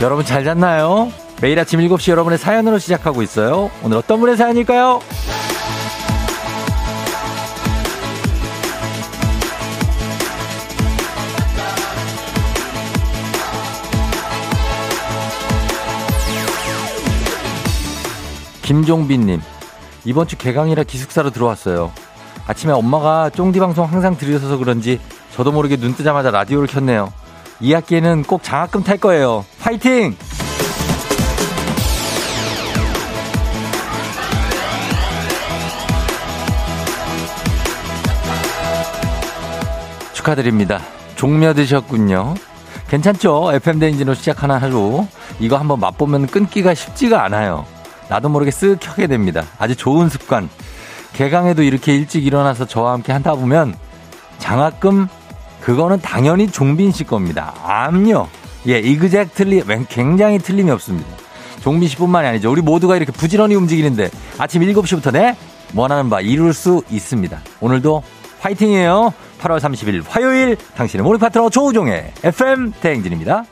여러분 잘 잤나요? 매일 아침 7시 여러분의 사연으로 시작하고 있어요. 오늘 어떤 분의 사연일까요? 김종빈님, 이번 주 개강이라 기숙사로 들어왔어요. 아침에 엄마가 쫑디 방송 항상 들으셔서 그런지 저도 모르게 눈 뜨자마자 라디오를 켰네요. 이 학기에는 꼭 장학금 탈 거예요. 파이팅! 축하드립니다. 종며 드셨군요. 괜찮죠? FM대행진으로 시작하는 하루. 이거 한번 맛보면 끊기가 쉽지가 않아요. 나도 모르게 쓱 켜게 됩니다. 아주 좋은 습관. 개강에도 이렇게 일찍 일어나서 저와 함께하다 보면 장학금 그거는 당연히 종빈 씨 겁니다. 암요. 예, exactly, 굉장히 틀림이 없습니다. 종빈 씨뿐만이 아니죠. 우리 모두가 이렇게 부지런히 움직이는데 아침 7시부터 네? 원하는 바 이룰 수 있습니다. 오늘도 화이팅이에요. 8월 30일 화요일 당신의 모닝 파트너 조우종의 FM 대행진입니다.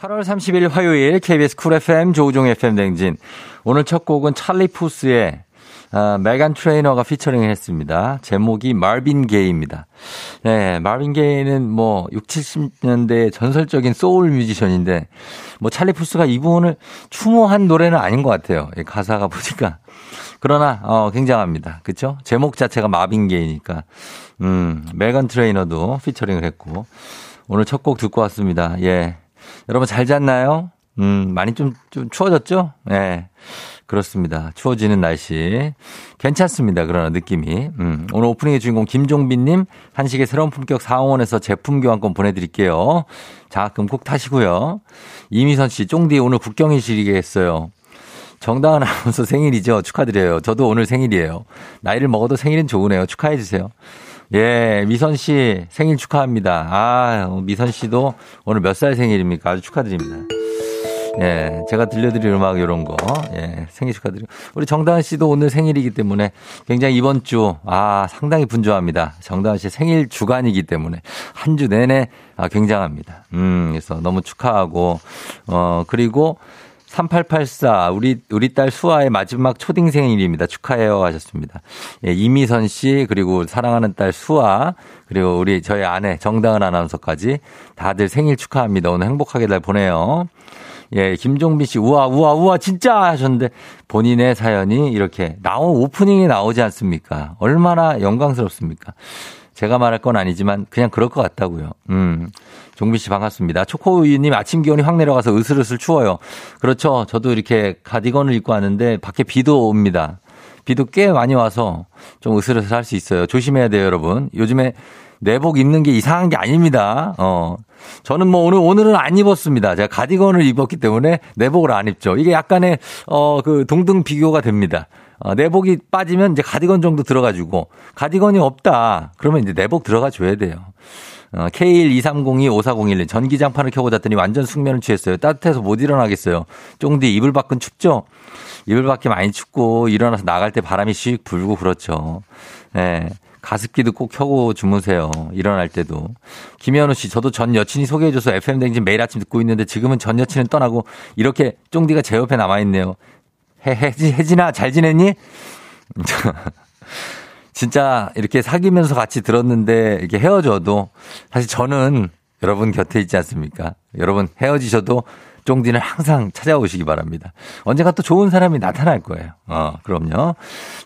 8월 30일 화요일 KBS Cool FM 조우종의 FM 대행진. 오늘 첫 곡은 찰리 푸스의 아, 메간 트레이너가 피처링을 했습니다. 제목이 마빈 게이입니다. 네, 마빈 게이는 뭐 6, 70년대 전설적인 소울 뮤지션인데 뭐 찰리 푸스가 이분을 추모한 노래는 아닌 것 같아요. 가사가 보니까. 그러나 어 굉장합니다. 그렇죠? 제목 자체가 마빈 게이니까. 음, 메간 트레이너도 피처링을 했고 오늘 첫 곡 듣고 왔습니다. 예. 여러분 잘 잤나요? 음, 많이 좀, 좀 추워졌죠? 예. 네. 그렇습니다. 추워지는 날씨. 괜찮습니다. 그러나 느낌이. 음, 오늘 오프닝의 주인공 김종빈님 한식의 새로운 품격 사원에서 제품 교환권 보내드릴게요. 장학금 꼭 타시고요. 이미선 씨, 쫑디 오늘 국경일시리겠어요. 정다은 아나운서 생일이죠. 축하드려요. 저도 오늘 생일이에요. 나이를 먹어도 생일은 좋으네요. 축하해주세요. 예, 미선 씨 생일 축하합니다. 아, 미선 씨도 오늘 몇 살 생일입니까? 아주 축하드립니다. 예, 제가 들려드릴 음악 이런 거, 예, 생일 축하드리고. 우리 정다은 씨도 오늘 생일이기 때문에 굉장히 이번 주, 아, 상당히 분주합니다. 정다은 씨 생일 주간이기 때문에 한 주 내내 아, 굉장합니다. 음, 그래서 너무 축하하고, 어, 그리고 3884 우리 우리 딸 수아의 마지막 초딩 생일입니다. 축하해요 하셨습니다. 예, 이미선 씨 그리고 사랑하는 딸 수아 그리고 우리 저희 아내 정다은 아나운서까지 다들 생일 축하합니다. 오늘 행복하게 날 보내요. 예, 김종빈 씨, 우와, 우와, 우와, 진짜 하셨는데 본인의 사연이 이렇게 나온 오프닝에 나오지 않습니까? 얼마나 영광스럽습니까? 제가 말할 건 아니지만 그냥 그럴 것 같다고요. 음. 종빈 씨 반갑습니다. 초코우유님 아침 기온이 확 내려가서 으슬으슬 추워요. 그렇죠. 저도 이렇게 가디건을 입고 왔는데 밖에 비도 옵니다. 비도 꽤 많이 와서 좀 으슬으슬 할 수 있어요. 조심해야 돼요, 여러분. 요즘에 내복 입는 게 이상한 게 아닙니다. 어. 저는 뭐 오늘, 오늘은 안 입었습니다. 제가 가디건을 입었기 때문에 내복을 안 입죠. 이게 약간의, 어, 그 동등 비교가 됩니다. 어, 내복이 빠지면 이제 가디건 정도 들어가지고 가디건이 없다. 그러면 이제 내복 들어가 줘야 돼요. 어, K123025401 전기장판을 켜고 잤더니 완전 숙면을 취했어요. 따뜻해서 못 일어나겠어요. 쫑디 이불 밖은 춥죠? 이불 밖에 많이 춥고 일어나서 나갈 때 바람이 씩 불고 그렇죠. 예. 네. 가습기도 꼭 켜고 주무세요. 일어날 때도. 김현우 씨, 저도 전 여친이 소개해줘서 FM댕진 매일 아침 듣고 있는데 지금은 전 여친은 떠나고 이렇게 쫑디가 제 옆에 남아있네요. 해, 혜진, 혜진아, 잘 지냈니? 진짜 이렇게 사귀면서 같이 들었는데 이렇게 헤어져도 사실 저는 여러분 곁에 있지 않습니까? 여러분 헤어지셔도 쫑디는 항상 찾아오시기 바랍니다. 언젠가 또 좋은 사람이 나타날 거예요. 어, 그럼요.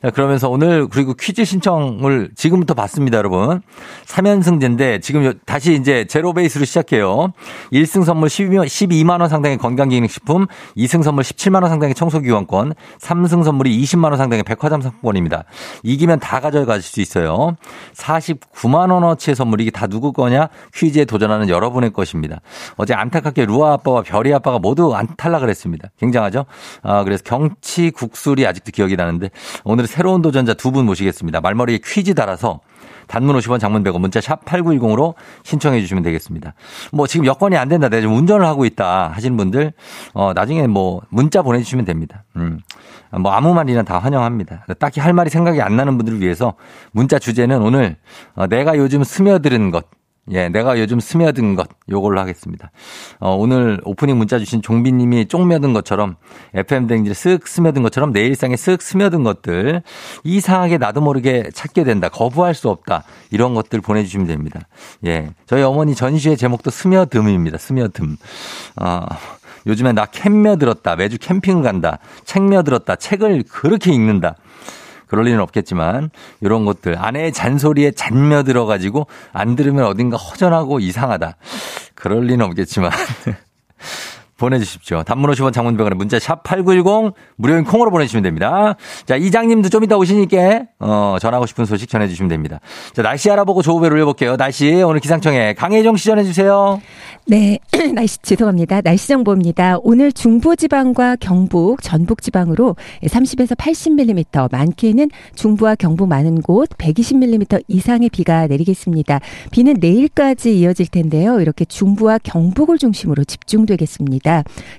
자, 그러면서 오늘 그리고 퀴즈 신청을 지금부터 받습니다, 여러분. 3연승제인데 지금 다시 이제 제로 베이스로 시작해요. 1승 선물 12만 원 상당의 건강기능식품, 2승 선물 17만 원 상당의 청소기원권, 3승 선물이 20만 원 상당의 백화점 상품권입니다. 이기면 다 가져가실 수 있어요. 49만 원어치의 선물이 이게 다 누구 거냐? 퀴즈에 도전하는 여러분의 것입니다. 어제 안타깝게 루아 아빠와 별이 아빠 아빠가 모두 안 탈락을 했습니다. 굉장하죠? 아, 그래서 경치 국술이 아직도 기억이 나는데 오늘은 새로운 도전자 두 분 모시겠습니다. 말머리에 퀴즈 달아서 단문 50원 장문 100원 문자 샵 8910으로 신청해 주시면 되겠습니다. 뭐 지금 여건이 안 된다. 내가 지금 운전을 하고 있다 하시는 분들 어 나중에 뭐 문자 보내 주시면 됩니다. 음. 뭐 아무 말이나 다 환영합니다. 딱히 할 말이 생각이 안 나는 분들을 위해서 문자 주제는 오늘 어 내가 요즘 스며드는 것 예, 내가 요즘 스며든 것, 요걸로 하겠습니다. 어, 오늘 오프닝 문자 주신 종빈님이 쫑며든 것처럼, FM댕진에 쓱 스며든 것처럼 내 일상에 쓱 스며든 것들, 이상하게 나도 모르게 찾게 된다, 거부할 수 없다, 이런 것들 보내주시면 됩니다. 예. 저희 어머니 전시의 제목도 스며듦입니다. 스며듦. 어, 요즘에 나 캠며 들었다, 매주 캠핑 간다, 책며 들었다, 책을 그렇게 읽는다. 그럴 리는 없겠지만 이런 것들 아내의 잔소리에 잔며 들어가지고 안 들으면 어딘가 허전하고 이상하다. 그럴 리는 없겠지만 보내주십시오. 단문 50원 장문병원에 문자 샵 8910 무료인 콩으로 보내주시면 됩니다. 자, 이장님도 좀 이따 오시니까, 어, 전하고 싶은 소식 전해주시면 됩니다. 자, 날씨 알아보고 조우배를 올려볼게요. 날씨 오늘 기상청에 강혜정 시 전해주세요. 네, 날씨 죄송합니다. 날씨 정보입니다. 오늘 중부지방과 경북, 전북지방으로 30에서 80mm, 많게는 중부와 경북 많은 곳 120mm 이상의 비가 내리겠습니다. 비는 내일까지 이어질 텐데요. 이렇게 중부와 경북을 중심으로 집중되겠습니다.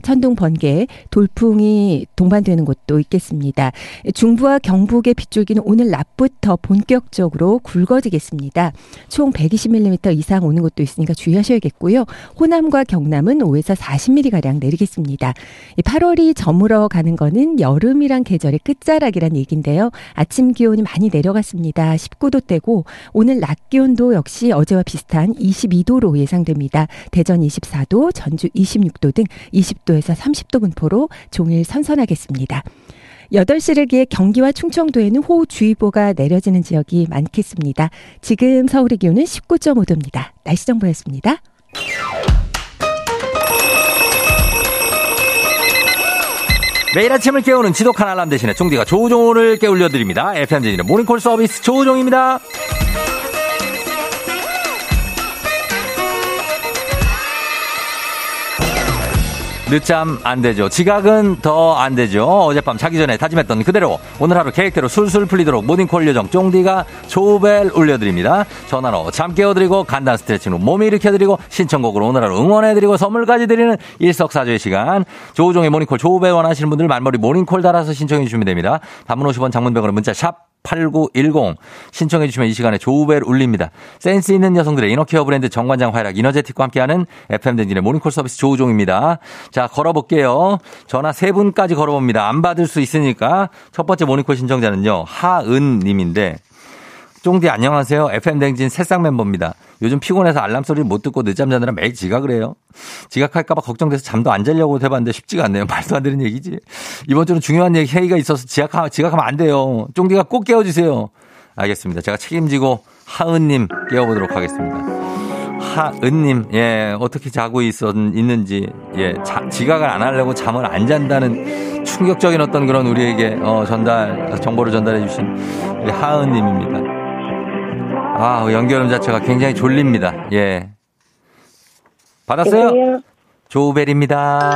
천둥, 번개, 돌풍이 동반되는 곳도 있겠습니다. 중부와 경북의 빗줄기는 오늘 낮부터 본격적으로 굵어지겠습니다. 총 120mm 이상 오는 곳도 있으니까 주의하셔야겠고요. 호남과 경남은 5에서 40mm가량 내리겠습니다. 8월이 저물어 가는 거는 여름이란 계절의 끝자락이란 얘기인데요. 아침 기온이 많이 내려갔습니다. 19도대고 오늘 낮 기온도 역시 어제와 비슷한 22도로 예상됩니다. 대전 24도, 전주 26도 등 20도에서 30도 분포로 종일 선선하겠습니다. 8시를 기해 경기와 충청도에는 호우주의보가 내려지는 지역이 많겠습니다. 지금 서울의 기온은 19.5도입니다. 날씨 정보였습니다. 매일 아침을 깨우는 지독한 알람 대신에 종디가 조종을 깨울려 드립니다. FM진의 모닝콜 서비스 조종입니다. 늦잠 안 되죠. 지각은 더 안 되죠. 어젯밤 자기 전에 다짐했던 그대로 오늘 하루 계획대로 술술 풀리도록 모닝콜 요정 쫑디가 조벨 울려드립니다. 전화로 잠 깨워드리고 간단 스트레칭 후몸 일으켜드리고 신청곡으로 오늘 하루 응원해드리고 선물까지 드리는 일석사조의 시간. 조우종의 모닝콜 조벨 원하시는 분들 말머리 모닝콜 달아서 신청해 주시면 됩니다. 단문 50원 장문병으로 문자 샵 8910 신청해 주시면 이 시간에 조우벨 울립니다. 센스 있는 여성들의 inner care 브랜드 정관장 화애락 이너제틱과 함께하는 FM댕진의 모닝콜 서비스 조우종입니다. 자 걸어볼게요. 전화 세 분까지 걸어봅니다. 안 받을 수 있으니까 첫 번째 모닝콜 신청자는요. 하은 님인데 쫑디 안녕하세요. FM댕진 새싹 멤버입니다. 요즘 피곤해서 알람 소리를 못 듣고 늦잠 자느라 매일 지각을 해요. 지각할까봐 걱정돼서 잠도 안 자려고 해봤는데 쉽지가 않네요. 말도 안 되는 얘기지. 이번 주는 중요한 얘기 회의가 있어서 지각하, 지각하면 안 돼요. 쫑디가 꼭 깨워주세요. 알겠습니다. 제가 책임지고 하은님 깨워보도록 하겠습니다. 하은님, 예, 어떻게 자고 있었, 있는지, 예, 자, 지각을 안 하려고 잠을 안 잔다는 충격적인 어떤 그런 우리에게, 어, 전달, 정보를 전달해 주신 우리 하은님입니다. 아, 연결음 자체가 굉장히 졸립니다. 예. 받았어요? 여보세요? 조우벨입니다.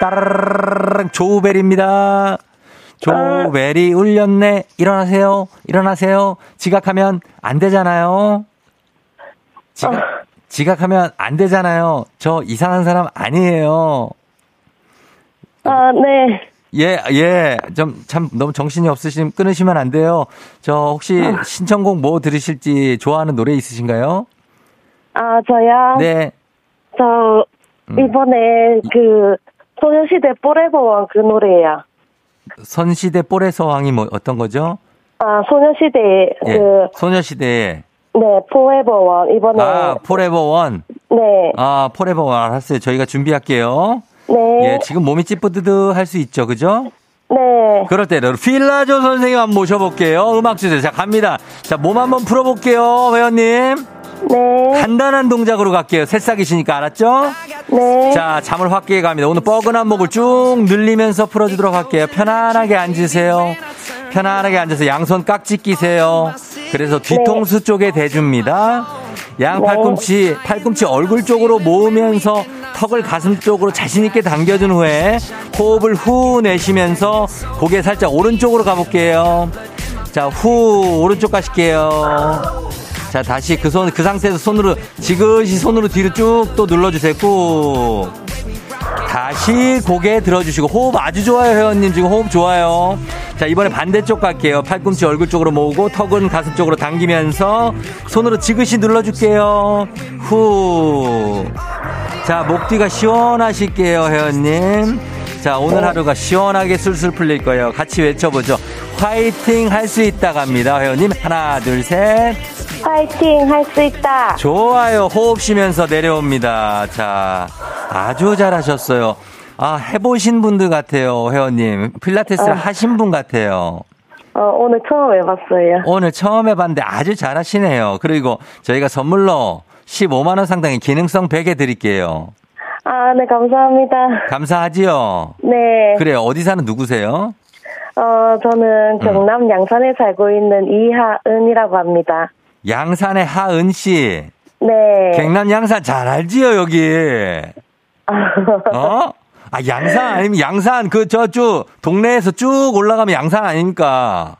따르르르 조우벨입니다. 조우벨이 울렸네. 일어나세요. 일어나세요. 지각하면 안 되잖아요. 지각, 어. 지각하면 안 되잖아요. 저 이상한 사람 아니에요. 아, 네. 예, 예. 좀, 참, 너무 정신이 없으시면 끊으시면 안 돼요. 저, 혹시 아. 신청곡 뭐 들으실지 좋아하는 노래 있으신가요? 아, 저요? 네. 저, 음. 이번에 음. 그, 소녀시대 Forever One 그 노래요. 소녀시대 Forever One이 뭐, 어떤 거죠? 아, 소녀시대, 예. 그. 소녀시대. 네, Forever One, 이번에. 아, Forever One? 네. 아, Forever One, 알았어요. 저희가 준비할게요. 네. 예, 지금 몸이 찌뿌드드 할 수 있죠, 그죠? 네. 그럴 때는 필라조 선생님 한번 모셔볼게요. 음악 주세요. 자, 갑니다. 자, 몸 한번 풀어볼게요, 회원님. 네. 간단한 동작으로 갈게요. 새싹이시니까 알았죠? 네. 자, 잠을 확 깨게 갑니다. 오늘 뻐근한 목을 쭉 늘리면서 풀어주도록 할게요. 편안하게 앉으세요. 편안하게 앉아서 양손 깍지 끼세요. 그래서 뒤통수 네. 쪽에 대줍니다. 양 팔꿈치, 팔꿈치 얼굴 쪽으로 모으면서 턱을 가슴 쪽으로 자신있게 당겨준 후에 호흡을 후 내쉬면서 고개 살짝 오른쪽으로 가볼게요. 자, 후, 오른쪽 가실게요. 자, 다시 그 손, 그 상태에서 손으로, 지그시 손으로 뒤로 쭉 또 눌러주세요. 꾹. 다시 고개 들어주시고 호흡 아주 좋아요 회원님. 지금 호흡 좋아요. 자 이번에 반대쪽 갈게요. 팔꿈치 얼굴 쪽으로 모으고 턱은 가슴 쪽으로 당기면서 손으로 지그시 눌러줄게요. 후 자 목 뒤가 시원하실게요 회원님 자 오늘 하루가 시원하게 술술 풀릴 거예요 같이 외쳐보죠 화이팅 할 수 있다 갑니다 회원님 하나 둘셋 파이팅 할 수 있다. 좋아요. 호흡 쉬면서 내려옵니다. 자, 아주 잘하셨어요. 아, 해보신 분들 같아요, 회원님. 필라테스를 아. 하신 분 같아요. 어, 오늘 처음 해봤어요. 오늘 처음 해봤는데 아주 잘하시네요. 그리고 저희가 선물로 15만원 상당의 기능성 베개 드릴게요. 아, 네, 감사합니다. 감사하지요? 네. 그래요. 어디 사는 누구세요? 어, 저는 경남 음. 양산에 살고 있는 이하은이라고 합니다. 양산의 하은 씨. 네. 경남 양산 잘 알지요, 여기. 어? 아, 양산 아니면 양산 그 저쭉 동네에서 쭉 올라가면 양산 아닙니까?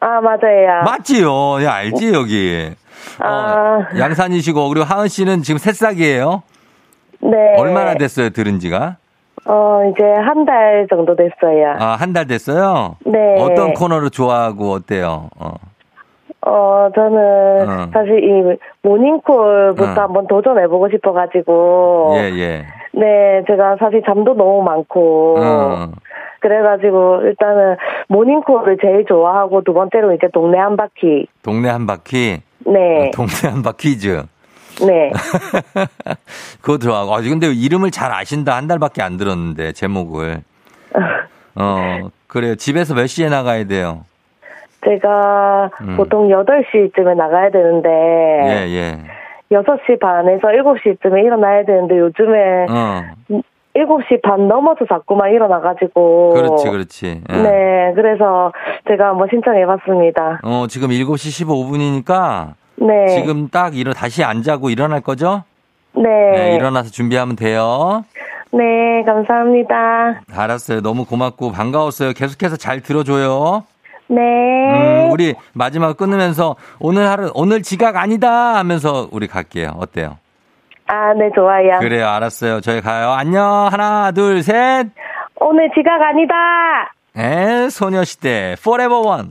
아, 맞아요. 맞지요. 야, 알지 여기. 어, 아. 양산이시고 그리고 하은 씨는 지금 새싹이에요. 네. 얼마나 됐어요, 들은 지가? 어, 이제 한 달 정도 됐어요. 아, 한 달 됐어요? 네. 어떤 코너를 좋아하고 어때요? 어. 어, 저는 어. 사실 이 모닝콜부터 어. 한번 도전해보고 싶어가지고. 예, 예. 네, 제가 사실 잠도 너무 많고. 어. 그래가지고 일단은 모닝콜을 제일 좋아하고 두 번째로 이제 동네 한 바퀴. 동네 한 바퀴. 네, 어, 동네 한 바퀴 퀴즈. 네. 그거 좋아하고. 아, 근데 이름을 잘 아신다. 한 달밖에 안 들었는데, 제목을. 어, 그래요. 집에서 몇 시에 나가야 돼요? 제가 음. 보통 8시쯤에 나가야 되는데, 예, 예. 6시 반에서 7시쯤에 일어나야 되는데 요즘에 어, 7시 반 넘어서 자꾸만 일어나가지고. 그렇지, 그렇지. 예. 네, 그래서 제가 한번 신청해봤습니다. 어, 지금 7시 15분이니까 네. 지금 딱 일어 다시 안 자고 일어날 거죠? 네. 네, 일어나서 준비하면 돼요. 네, 감사합니다. 알았어요. 너무 고맙고 반가웠어요. 계속해서 잘 들어줘요. 네. 음, 우리 마지막 끊으면서 오늘 하루 오늘 지각 아니다 하면서 우리 갈게요. 어때요? 아, 네, 좋아요. 그래요. 알았어요. 저희 가요. 안녕. 하나, 둘, 셋. 오늘 지각 아니다! 에, 소녀시대 Forever One.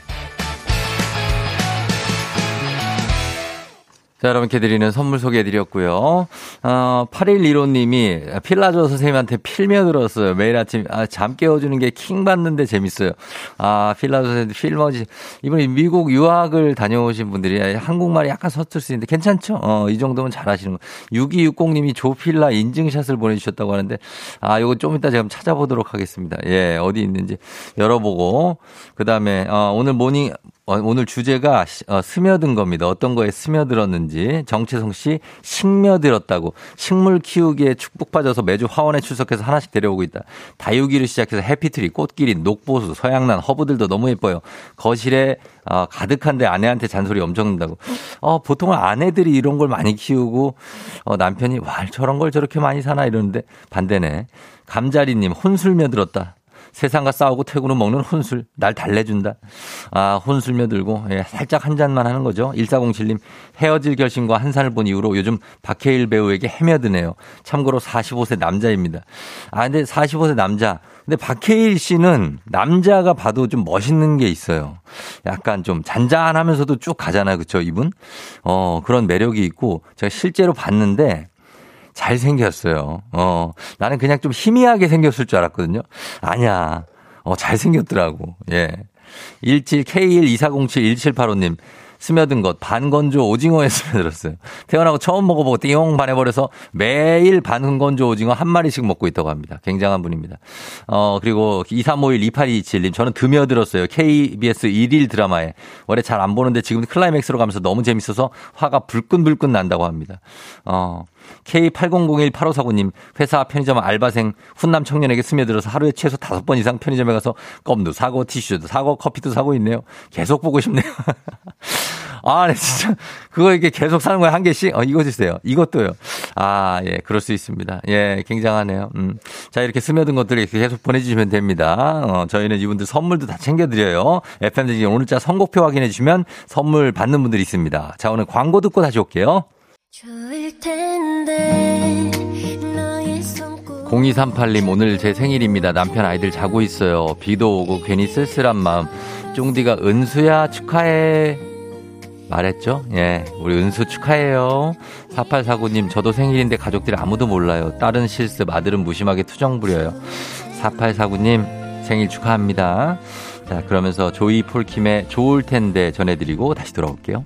자, 여러분께 드리는 선물 소개해드렸고요. 어, 8115님이 필라조 선생님한테 필며 들었어요. 매일 아침, 아, 잠 깨워주는 게 킹 받는데 재밌어요. 아, 필라조 선생님 필머지. 이분이 미국 유학을 다녀오신 분들이 한국말이 약간 서툴 수 있는데 괜찮죠? 어, 이 정도면 잘하시는 거. 6260님이 조필라 인증샷을 보내주셨다고 하는데, 아, 요거 좀 이따 제가 찾아보도록 하겠습니다. 예, 어디 있는지 열어보고. 그 다음에, 어, 오늘 모닝, 어, 오늘 주제가 어, 스며든 겁니다. 어떤 거에 스며들었는지 정채성 씨 식며들었다고 식물 키우기에 축복받아서 매주 화원에 출석해서 하나씩 데려오고 있다. 다육이를 시작해서 해피트리, 꽃길이, 녹보수, 서양란, 허브들도 너무 예뻐요. 거실에 어, 가득한데 아내한테 잔소리 엄청 는다고. 어, 보통은 아내들이 이런 걸 많이 키우고 어, 남편이 와 저런 걸 저렇게 많이 사나 이러는데 반대네. 감자리님 혼술며 들었다. 세상과 싸우고 퇴근 후 먹는 혼술. 날 달래준다. 아, 혼술며 들고, 예, 살짝 한 잔만 하는 거죠. 1407님, 헤어질 결심과 한 살을 본 이후로 요즘 박해일 배우에게 헤며드네요. 참고로 45세 남자입니다. 아, 근데 45세 남자. 근데 박해일 씨는 남자가 봐도 좀 멋있는 게 있어요. 약간 좀 잔잔하면서도 쭉 가잖아요. 그쵸, 이분? 어, 그런 매력이 있고, 제가 실제로 봤는데, 잘생겼어요. 어, 나는 그냥 좀 희미하게 생겼을 줄 알았거든요. 아니야. 어, 잘생겼더라고. 예. 17 K12407 1785님. 스며든 것 반건조 오징어에 스며들었어요. 태어나고 처음 먹어보고 띵용 반해버려서 매일 반건조 오징어 한 마리씩 먹고 있다고 합니다. 굉장한 분입니다. 어 그리고 2351 2827님 저는 드며들었어요. KBS 1일 드라마에 원래 잘 안 보는데 지금 클라이맥스로 가면서 너무 재밌어서 화가 불끈불끈 난다고 합니다. 어 K80018549님, 회사 편의점 알바생 훈남 청년에게 스며들어서 하루에 최소 다섯 번 이상 편의점에 가서 껌도 사고 티슈도 사고 커피도 사고 있네요. 계속 보고 싶네요. 아, 네, 진짜. 그거 이렇게 계속 사는 거예요. 한 개씩? 어, 이거 주세요. 이것도요. 아, 예, 그럴 수 있습니다. 예, 굉장하네요. 음. 자, 이렇게 스며든 것들 이렇게 계속 보내주시면 됩니다. 어, 저희는 이분들 선물도 다 챙겨드려요. FM대지 오늘자 선곡표 확인해 주시면 선물 받는 분들이 있습니다. 자, 오늘 광고 듣고 다시 올게요. 0238님 오늘 제 생일입니다. 남편 아이들 자고 있어요. 비도 오고 괜히 쓸쓸한 마음. 쫑디가 은수야 축하해. 말했죠? 예, 우리 은수 축하해요. 4849님 저도 생일인데 가족들이 아무도 몰라요. 딸은 실습, 아들은 무심하게 투정 부려요. 4849님 생일 축하합니다. 자, 그러면서 조이 폴킴의 좋을 텐데 전해드리고 다시 돌아올게요.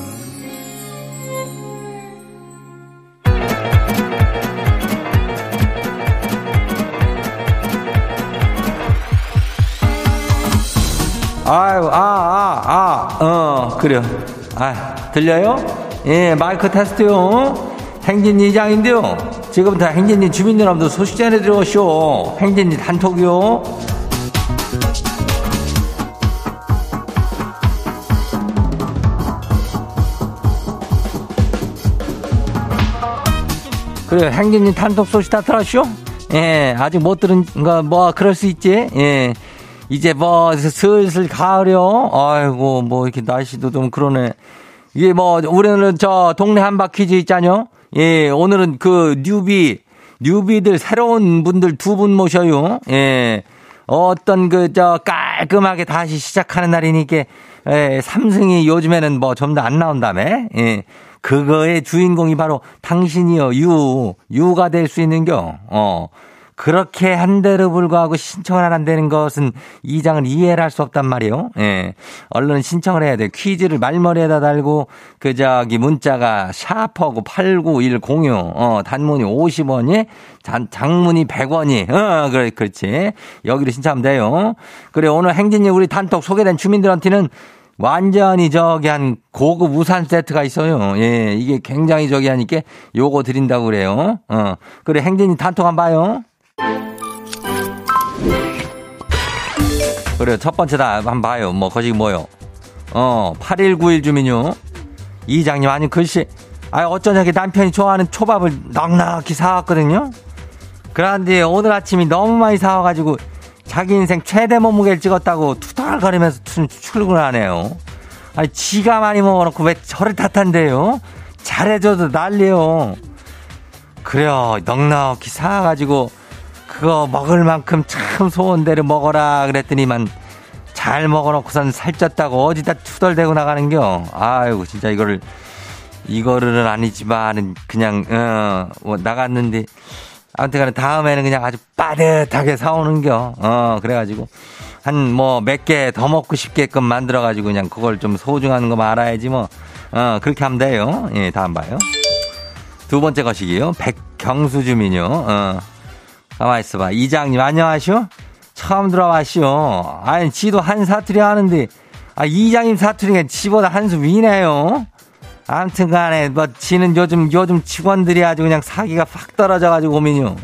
아유, 아, 아, 아, 어, 그래요. 아, 들려요? 예, 마이크 테스트요. 행진이 이장인데요. 지금부터 행진이 주민 여러분들 소식 전해드려오쇼. 행진이 단톡이요. 그래, 행진이 단톡 소식 다 들었쇼? 예, 아직 못 들은 거, 뭐, 그럴 수 있지? 예. 이제 뭐 슬슬 가을이요. 아이고 뭐 이렇게 날씨도 좀 그러네. 이게 뭐 우리는 저 동네 한바 퀴즈 있잖요. 예, 오늘은 그 뉴비 뉴비들 새로운 분들 두 분 모셔요. 예. 어떤 그 저 깔끔하게 다시 시작하는 날이니까 예, 삼승이 요즘에는 뭐 좀 더 안 나온다며. 예. 그거의 주인공이 바로 당신이요. 유. 유가 될 수 있는겨. 어. 그렇게 한데도 불구하고 신청을 안 한다는 것은 이 장은 이해를 할 수 없단 말이에요. 예. 얼른 신청을 해야 돼. 퀴즈를 말머리에다 달고 그 저기 문자가 샤퍼고 89106 어, 단문이 50원이 장, 장문이 100원이 어, 그래 그렇지. 여기로 신청하면 돼요. 그래 오늘 행진이 우리 단톡 소개된 주민들한테는 완전히 저기 한 고급 우산 세트가 있어요. 예, 이게 굉장히 저기 하니까 요거 드린다고 그래요. 어, 그래 행진이 단톡 한번 봐요. 그래, 첫 번째 다 한번 봐요. 뭐, 거기 뭐요? 어, 8191 주민요. 이장님, 아니, 글씨, 아, 어쩌냐게 남편이 좋아하는 초밥을 넉넉히 사왔거든요. 그런데 오늘 아침이 너무 많이 사와가지고 자기 인생 최대 몸무게를 찍었다고 투덜거리면서 출근을 하네요. 아니, 지가 많이 먹어놓고 왜 저를 탓한대요? 잘해줘도 난리요. 그래요. 넉넉히 사가지고 그거 먹을 만큼 참 소원대로 먹어라 그랬더니만 잘 먹어놓고선 살쪘다고 어디다 투덜대고 나가는겨. 아이고 진짜 이거를 이거를 아니지만 그냥 어 뭐 나갔는데 아무튼간에 다음에는 그냥 아주 빠듯하게 사오는겨. 어 그래가지고 한 뭐 몇 개 더 먹고 싶게끔 만들어가지고 그냥 그걸 좀 소중한 거 말아야지 뭐. 어 그렇게 하면 돼요. 예 다음 봐요. 두 번째 것이기요. 백경수 주민요. 어. 가만 있어봐. 이장님, 안녕하시오? 처음 들어와시오. 아니, 지도 한 사투리 하는데, 아, 이장님 사투리가 지보다 한수 위네요. 아무튼 간에, 뭐, 지는 요즘, 요즘 직원들이 아주 그냥 사기가 확 떨어져가지고 고민이요.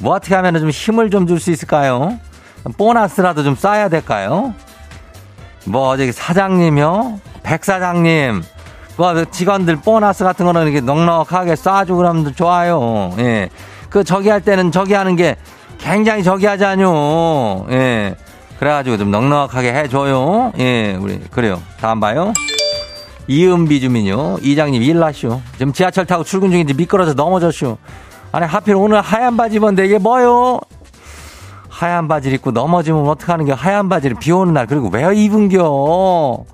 뭐 어떻게 하면 좀 힘을 좀 줄 수 있을까요? 보너스라도 좀 쏴야 될까요? 뭐, 저기 사장님이요? 백 사장님. 뭐 직원들 보너스 같은 거는 이렇게 넉넉하게 쏴주고 그러면 좋아요. 예. 그 저기 할 때는 저기 하는 게 굉장히 저기 하자뇨. 예. 그래가지고 좀 넉넉하게 해줘요. 예, 우리, 그래요. 다음 봐요. 이은비 주민요. 이장님 일나시오. 지금 지하철 타고 출근 중인데 미끄러져 넘어졌쇼. 아니, 하필 오늘 하얀 바지 입었는데 이게 뭐요? 하얀 바지를 입고 넘어지면 어떡하는 게 하얀 바지를 비 오는 날, 그리고 왜 입은겨?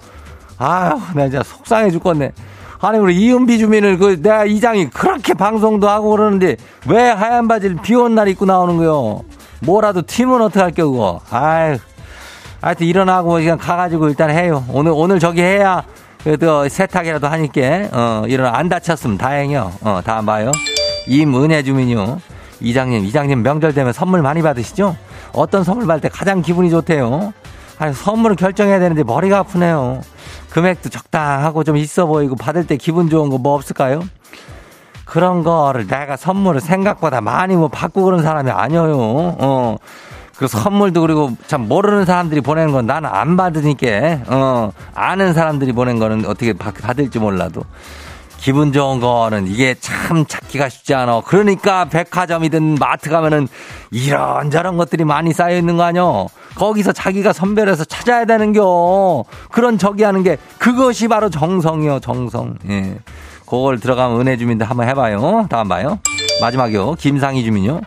아휴, 나 진짜 속상해 죽겠네. 아니, 우리 이은비 주민을 그, 내가 이장이 그렇게 방송도 하고 그러는데 왜 하얀 바지를 비 오는 날 입고 나오는 거요? 뭐라도 튀면 어떡할 겨고. 아휴. 하여튼 일어나고 그냥 가가지고 일단 해요. 오늘, 오늘 저기 해야 그래도 세탁이라도 하니까, 어, 일어나, 안 다쳤으면 다행이요. 어, 다음 봐요. 임은혜 주민요. 이장님, 이장님 명절 되면 선물 많이 받으시죠? 어떤 선물 받을 때 가장 기분이 좋대요? 아니, 선물을 결정해야 되는데 머리가 아프네요. 금액도 적당하고 좀 있어 보이고 받을 때 기분 좋은 거 뭐 없을까요? 그런 거를 내가 선물을 생각보다 많이 뭐 받고 그런 사람이 아니에요. 어. 그 선물도 그리고 참 모르는 사람들이 보내는 건 나는 안 받으니까, 어, 아는 사람들이 보낸 거는 어떻게 받을지 몰라도. 기분 좋은 거는 이게 참 찾기가 쉽지 않아. 그러니까 백화점이든 마트 가면은 이런저런 것들이 많이 쌓여 있는 거 아뇨? 거기서 자기가 선별해서 찾아야 되는겨. 그런 저기 하는 게 그것이 바로 정성이요, 정성. 예. 그걸 들어가면 은혜 주민들 한번 해봐요. 다음 봐요. 마지막이요. 김상희 주민요.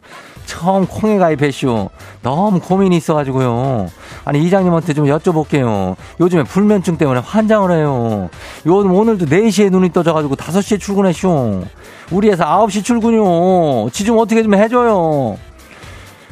처음 콩에 가입했쇼. 너무 고민이 있어가지고요. 아니, 이장님한테 좀 여쭤볼게요. 요즘에 불면증 때문에 환장을 해요. 요즘 오늘도 4시에 눈이 떠져가지고 5시에 출근했쇼. 우리 회사 9시 출근이요. 지 좀 어떻게 좀 해줘요.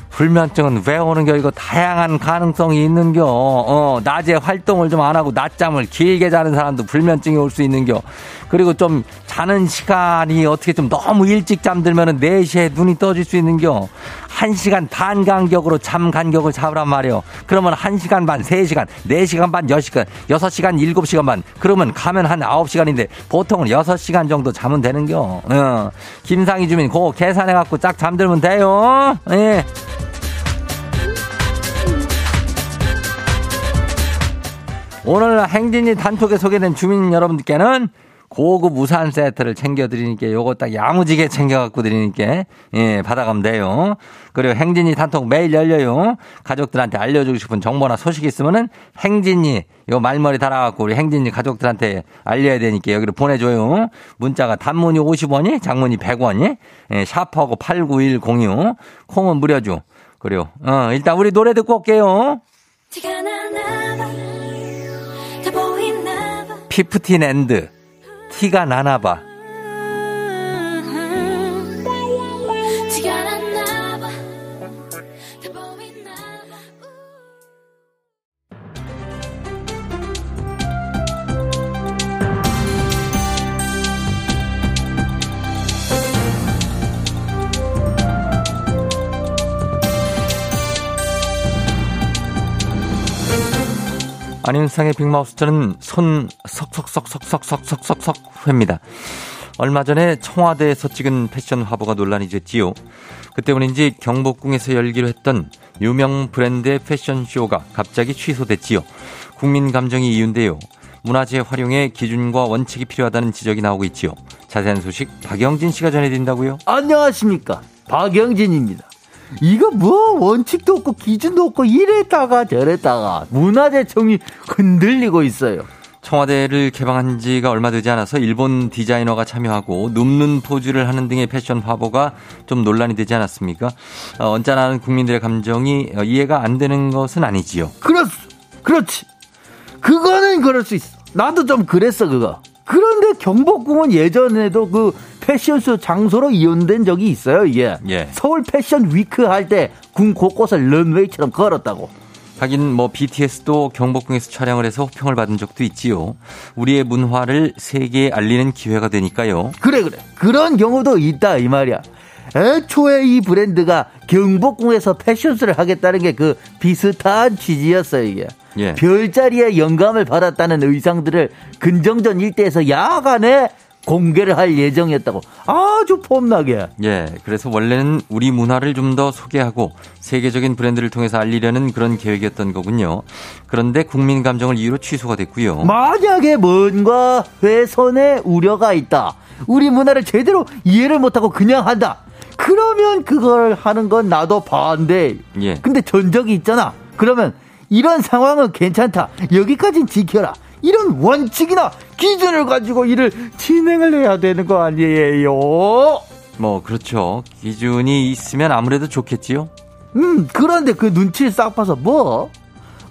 불면증은 왜 오는겨? 이거 다양한 가능성이 있는겨. 어, 낮에 활동을 좀 안 하고 낮잠을 길게 자는 사람도 불면증이 올 수 있는겨. 그리고 좀 자는 시간이 어떻게 좀 너무 일찍 잠들면은 4시에 눈이 떠질 수 있는 겨. 1시간 반 간격으로 잠 간격을 잡으란 말이요. 그러면 1시간 반, 3시간, 4시간 반, 10시간, 6시간, 7시간 반. 그러면 가면 한 9시간인데 보통은 6시간 정도 자면 되는 겨. 어. 김상희 주민, 고 계산해갖고 쫙 잠들면 돼요. 예. 오늘 행진이 단톡에 소개된 주민 여러분들께는 고급 우산 세트를 챙겨드리니까 요거 딱 야무지게 챙겨갖고 드리니까 예 받아가면 돼요. 그리고 행진이 단톡 매일 열려요. 가족들한테 알려주고 싶은 정보나 소식 있으면은 행진이 요 말머리 달아갖고 우리 행진이 가족들한테 알려야 되니까 여기로 보내줘요. 문자가 단문이 50원이 장문이 100원이 예, 샵하고 8910에 콩은 무료죠. 그래요. 어 일단 우리 노래 듣고 올게요. 피프틴 앤드 티가 나나 봐 안윤상의 빅마우스 저는 손 석석석석석석석석 회입니다. 얼마 전에 청와대에서 찍은 패션 화보가 논란이 됐지요. 그 때문인지 경복궁에서 열기로 했던 유명 브랜드의 패션쇼가 갑자기 취소됐지요. 국민 감정이 이유인데요. 문화재 활용에 기준과 원칙이 필요하다는 지적이 나오고 있지요. 자세한 소식 박영진 씨가 전해드린다고요? 안녕하십니까. 박영진입니다. 이거 뭐 원칙도 없고 기준도 없고 이랬다가 저랬다가 문화재청이 흔들리고 있어요. 청와대를 개방한 지가 얼마 되지 않아서 일본 디자이너가 참여하고 눕는 포즈를 하는 등의 패션 화보가 좀 논란이 되지 않았습니까? 어, 언짢아하는 국민들의 감정이 어, 이해가 안 되는 것은 아니지요. 그렇, 그렇지. 그거는 그럴 수 있어. 나도 좀 그랬어, 그거. 그런데 경복궁은 예전에도 그 패션쇼 장소로 이용된 적이 있어요, 이게. 예. 서울 패션 위크 할 때 궁 곳곳을 런웨이처럼 걸었다고. 하긴 뭐 BTS도 경복궁에서 촬영을 해서 호평을 받은 적도 있지요. 우리의 문화를 세계에 알리는 기회가 되니까요. 그래, 그래. 그런 경우도 있다, 이 말이야. 애초에 이 브랜드가 경복궁에서 패션쇼를 하겠다는 게 그 비슷한 취지였어요, 이게. 예. 별자리에 영감을 받았다는 의상들을 근정전 일대에서 야간에 공개를 할 예정이었다고. 아주 폼나게. 예, 그래서 원래는 우리 문화를 좀 더 소개하고 세계적인 브랜드를 통해서 알리려는 그런 계획이었던 거군요. 그런데 국민 감정을 이유로 취소가 됐고요. 만약에 뭔가 훼손의 우려가 있다. 우리 문화를 제대로 이해를 못하고 그냥 한다. 그러면 그걸 하는 건 나도 반대. 예. 근데 전적이 있잖아. 그러면 이런 상황은 괜찮다. 여기까진 지켜라. 이런 원칙이나 기준을 가지고 일을 진행을 해야 되는 거 아니에요? 뭐 그렇죠. 기준이 있으면 아무래도 좋겠지요. 음, 그런데 그 눈치를 싹 봐서 뭐?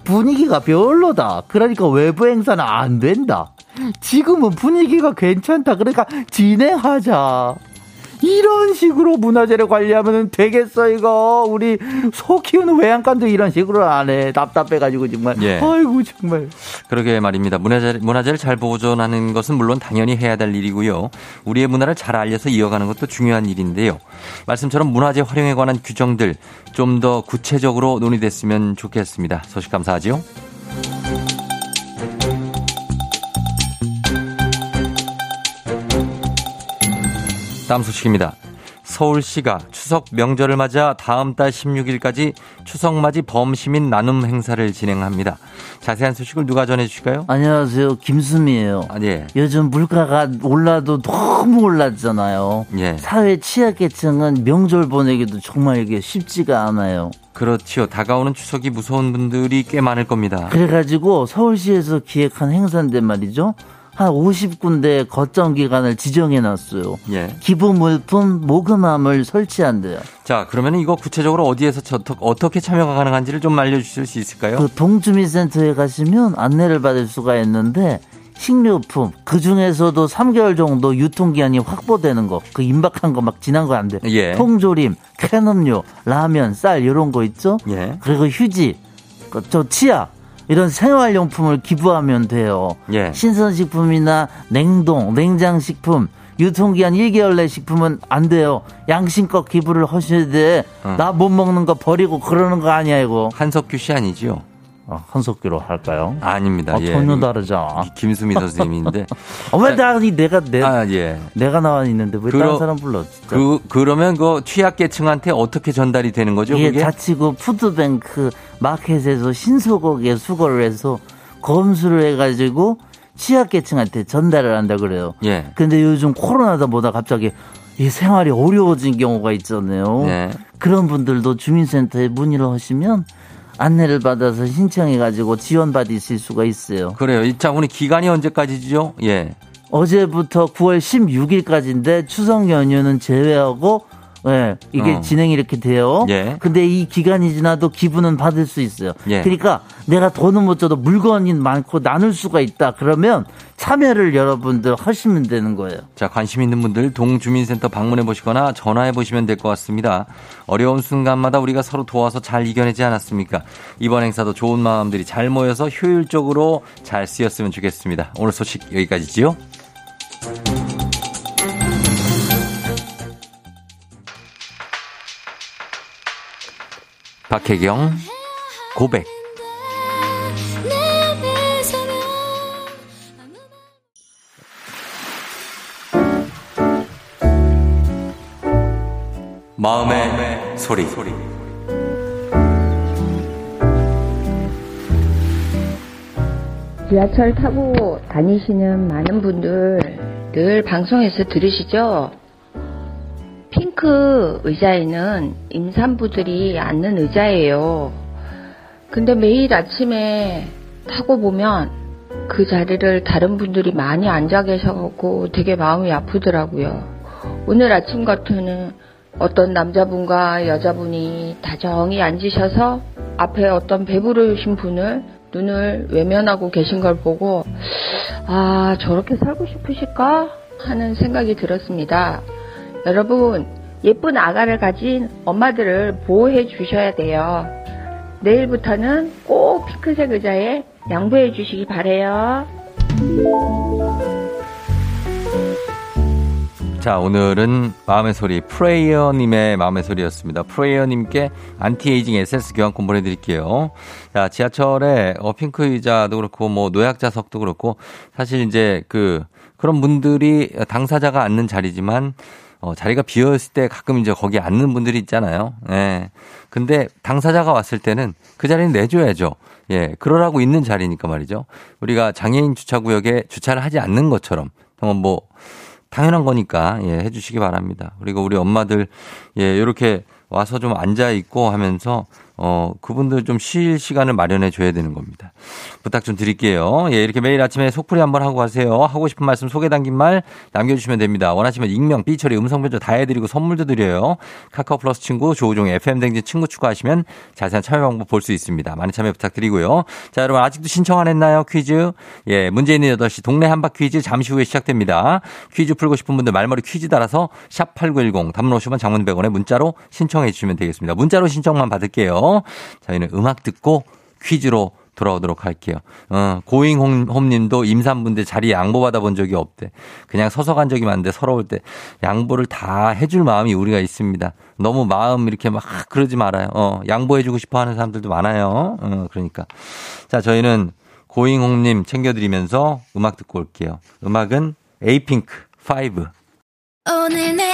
분위기가 별로다. 그러니까 외부 행사는 안 된다. 지금은 분위기가 괜찮다. 그러니까 진행하자. 이런 식으로 문화재를 관리하면 되겠어, 이거. 우리 소 키우는 외양간도 이런 식으로 안 해. 답답해가지고, 정말. 예. 아이고, 정말. 그러게 말입니다. 문화재, 문화재를 잘 보존하는 것은 물론 당연히 해야 될 일이고요. 우리의 문화를 잘 알려서 이어가는 것도 중요한 일인데요. 말씀처럼 문화재 활용에 관한 규정들 좀 더 구체적으로 논의됐으면 좋겠습니다. 소식 감사하지요. 다음 소식입니다. 서울시가 추석 명절을 맞아 다음 달 16일까지 추석맞이 범시민 나눔 행사를 진행합니다. 자세한 소식을 누가 전해주실까요? 안녕하세요. 김수미예요 아, 예. 요즘 물가가 올라도 너무 올랐잖아요. 예. 사회 취약계층은 명절 보내기도 정말 이게 쉽지가 않아요. 그렇지요. 다가오는 추석이 무서운 분들이 꽤 많을 겁니다. 그래가지고 서울시에서 기획한 행사인데 말이죠. 한 50군데 거점 기간을 지정해 놨어요. 예. 기부 물품 모금함을 설치한대요. 자, 그러면 이거 구체적으로 어디에서 저, 어떻게 참여가 가능한지를 좀 알려주실 수 있을까요? 그 동주민센터에 가시면 안내를 받을 수가 있는데 식료품 그 중에서도 3개월 정도 유통기한이 확보되는 거, 그 임박한 거 막 지난 거 안 돼. 예. 통조림, 캔음료, 라면, 쌀 이런 거 있죠. 예. 그리고 휴지, 그저 치약 이런 생활용품을 기부하면 돼요. 예. 신선식품이나 냉동, 냉장식품, 유통기한 1개월 내 식품은 안 돼요. 양심껏 기부를 하셔야 돼. 어. 나못 먹는 거 버리고 그러는 거 아니야, 이거. 한석규 씨 아니죠? 아, 한석규로 할까요? 아닙니다. 아, 예. 전혀 다르잖아. 김수미 선생님인데. 아, 왜 나니 내가 내 아, 예. 내가 나와 있는데 왜 그러- 다른 사람 불러? 진짜. 그, 그러면 그 취약계층한테 어떻게 전달이 되는 거죠? 이게 그게? 자치구 푸드뱅크 마켓에서 신소고기에 수거를 해서 검수를 해가지고 취약계층한테 전달을 한다 그래요. 예. 근데 요즘 코로나다 보다 갑자기 이 생활이 어려워진 경우가 있잖아요. 네. 그런 분들도 주민센터에 문의를 하시면 안내를 받아서 신청해가지고 지원받으실 수가 있어요. 그래요. 이 자, 우리 기간이 언제까지죠? 예. 어제부터 9월 16일까지인데 추석 연휴는 제외하고 예, 이게 어. 진행이 이렇게 돼요. 예. 근데 이 기간이 지나도 기부는 받을 수 있어요. 예. 그러니까 내가 돈은 못 줘도 물건이 많고 나눌 수가 있다. 그러면 참여를 여러분들 하시면 되는 거예요. 자, 관심 있는 분들 동주민센터 방문해 보시거나 전화해 보시면 될 것 같습니다. 어려운 순간마다 우리가 서로 도와서 잘 이겨내지 않았습니까? 이번 행사도 좋은 마음들이 잘 모여서 효율적으로 잘 쓰였으면 좋겠습니다. 오늘 소식 여기까지지요. 박혜경 고백 마음의 소리. 지하철 타고 다니시는 많은 분들 늘 방송에서 들으시죠? 핑크 의자에는 임산부들이 앉는 의자예요. 근데 매일 아침에 타고 보면 그 자리를 다른 분들이 많이 앉아 계셔갖고 되게 마음이 아프더라고요. 오늘 아침 같으면 어떤 남자분과 여자분이 다정히 앉으셔서 앞에 어떤 배부르신 분을 눈을 외면하고 계신 걸 보고 아 저렇게 살고 싶으실까 하는 생각이 들었습니다. 여러분 예쁜 아가를 가진 엄마들을 보호해 주셔야 돼요. 내일부터는 꼭 핑크색 의자에 양보해 주시기 바래요. 자, 오늘은 마음의 소리, 프레이어 님의 마음의 소리였습니다. 프레이어 님께 안티에이징 에센스 교환권 보내 드릴게요. 자, 지하철에 어, 핑크 의자도 그렇고, 뭐, 노약자석도 그렇고, 사실 이제 그, 그런 분들이 당사자가 앉는 자리지만, 어, 자리가 비어 있을 때 가끔 이제 거기 앉는 분들이 있잖아요. 예. 근데 당사자가 왔을 때는 그 자리는 내줘야죠. 예. 그러라고 있는 자리니까 말이죠. 우리가 장애인 주차구역에 주차를 하지 않는 것처럼, 뭐, 당연한 거니까 예, 해주시기 바랍니다. 그리고 우리 엄마들 예, 이렇게 와서 좀 앉아 있고 하면서 어, 그분들 좀 쉴 시간을 마련해 줘야 되는 겁니다. 부탁 좀 드릴게요. 예, 이렇게 매일 아침에 속풀이 한번 하고 가세요. 하고 싶은 말씀 소개 담긴 말 남겨주시면 됩니다. 원하시면 익명, 삐처리, 음성 변조 다 해드리고 선물도 드려요. 카카오 플러스 친구, 조우종의 FM댕진 친구 추가하시면 자세한 참여 방법 볼 수 있습니다. 많이 참여 부탁드리고요. 자, 여러분 아직도 신청 안 했나요? 퀴즈. 예, 문제 있는 8시 동네 한바 퀴즈 잠시 후에 시작됩니다. 퀴즈 풀고 싶은 분들 말머리 퀴즈 따라서 샵8910 담론 50원 장문 100원에 문자로 신청해 주시면 되겠습니다. 문자로 신청만 받을게요. 저희는 음악 듣고 퀴즈로 돌아오도록 할게요. 어, 고잉홈 님도 임산부인데 자리에 양보 받아 본 적이 없대. 그냥 서서 간 적이 많은데 서러울 때 양보를 다 해줄 마음이 우리가 있습니다. 너무 마음 이렇게 막 그러지 말아요. 어, 양보해주고 싶어 하는 사람들도 많아요. 어, 그러니까. 자, 저희는 고잉홈 님 챙겨드리면서 음악 듣고 올게요. 음악은 에이핑크 5. 오늘 내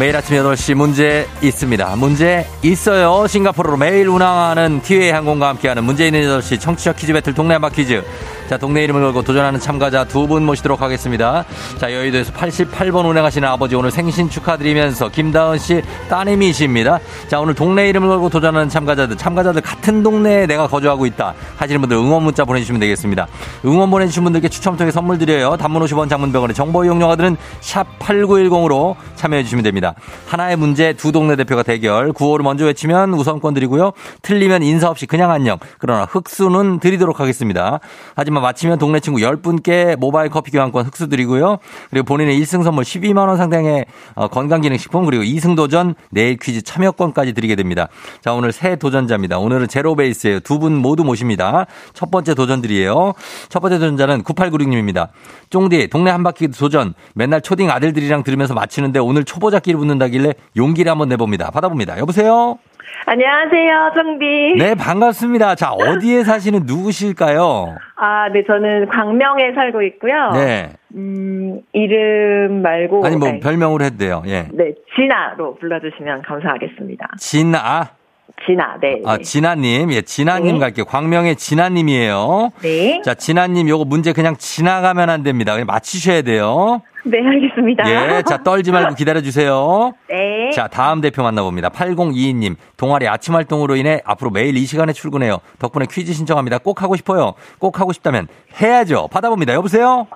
매일 아침 8시 문제 있습니다. 문제 있어요. 싱가포르로 매일 운항하는 티웨이 항공과 함께하는 문제 있는 8시 청취자 퀴즈 배틀 동네 한바 퀴즈. 자, 동네 이름을 걸고 도전하는 참가자 두 분 모시도록 하겠습니다. 자, 여의도에서 88번 운행하시는 아버지 오늘 생신 축하드리면서 김다은 씨 따님이십니다. 자, 오늘 동네 이름을 걸고 도전하는 참가자들, 참가자들 같은 동네에 내가 거주하고 있다 하시는 분들 응원 문자 보내주시면 되겠습니다. 응원 보내주신 분들께 추첨 통해 선물 드려요. 단문 50원 장문 병원의 정보 이용료가들은 샵 8910으로 참여해 주시면 됩니다. 하나의 문제 두 동네 대표가 대결. 구호를 먼저 외치면 우선권 드리고요. 틀리면 인사 없이 그냥 안녕. 그러나 흑수는 드리도록 하겠습니다. 하지만 마치면 동네 친구 10분께 모바일 커피 교환권 흑수 드리고요. 그리고 본인의 1승 선물 12만 원 상당의 어, 건강기능식품 그리고 2승 도전 내일 퀴즈 참여권까지 드리게 됩니다. 자, 오늘 새 도전자입니다. 오늘은 제로 베이스예요. 두 분 모두 모십니다. 첫 번째 도전들이에요. 첫 번째 도전자는 9896님입니다. 쫑디 동네 한 바퀴 도전 맨날 초딩 아들들이랑 들으면서 마치는데 오늘 초보자끼리 붙는다길래 용기를 한번 내봅니다. 받아봅니다. 여보세요? 안녕하세요, 정비. 네, 반갑습니다. 자, 어디에 사시는 누구실까요? 아, 네, 저는 광명에 살고 있고요. 네. 음, 이름 말고. 아니, 뭐, 네, 별명으로 해도 돼요. 예. 네, 진아로 불러주시면 감사하겠습니다. 진아. 진아, 네. 아, 진아님. 예, 진아님 네. 갈게요. 광명의 진아님이에요. 네. 자, 진아님 요거 문제 그냥 지나가면 안 됩니다. 그냥 맞히셔야 돼요. 네, 알겠습니다. 예, 자, 떨지 말고 기다려주세요. 네. 자, 다음 대표 만나봅니다. 8022님. 동아리 아침 활동으로 인해 앞으로 매일 이 시간에 출근해요. 덕분에 퀴즈 신청합니다. 꼭 하고 싶어요. 꼭 하고 싶다면 해야죠. 받아봅니다. 여보세요?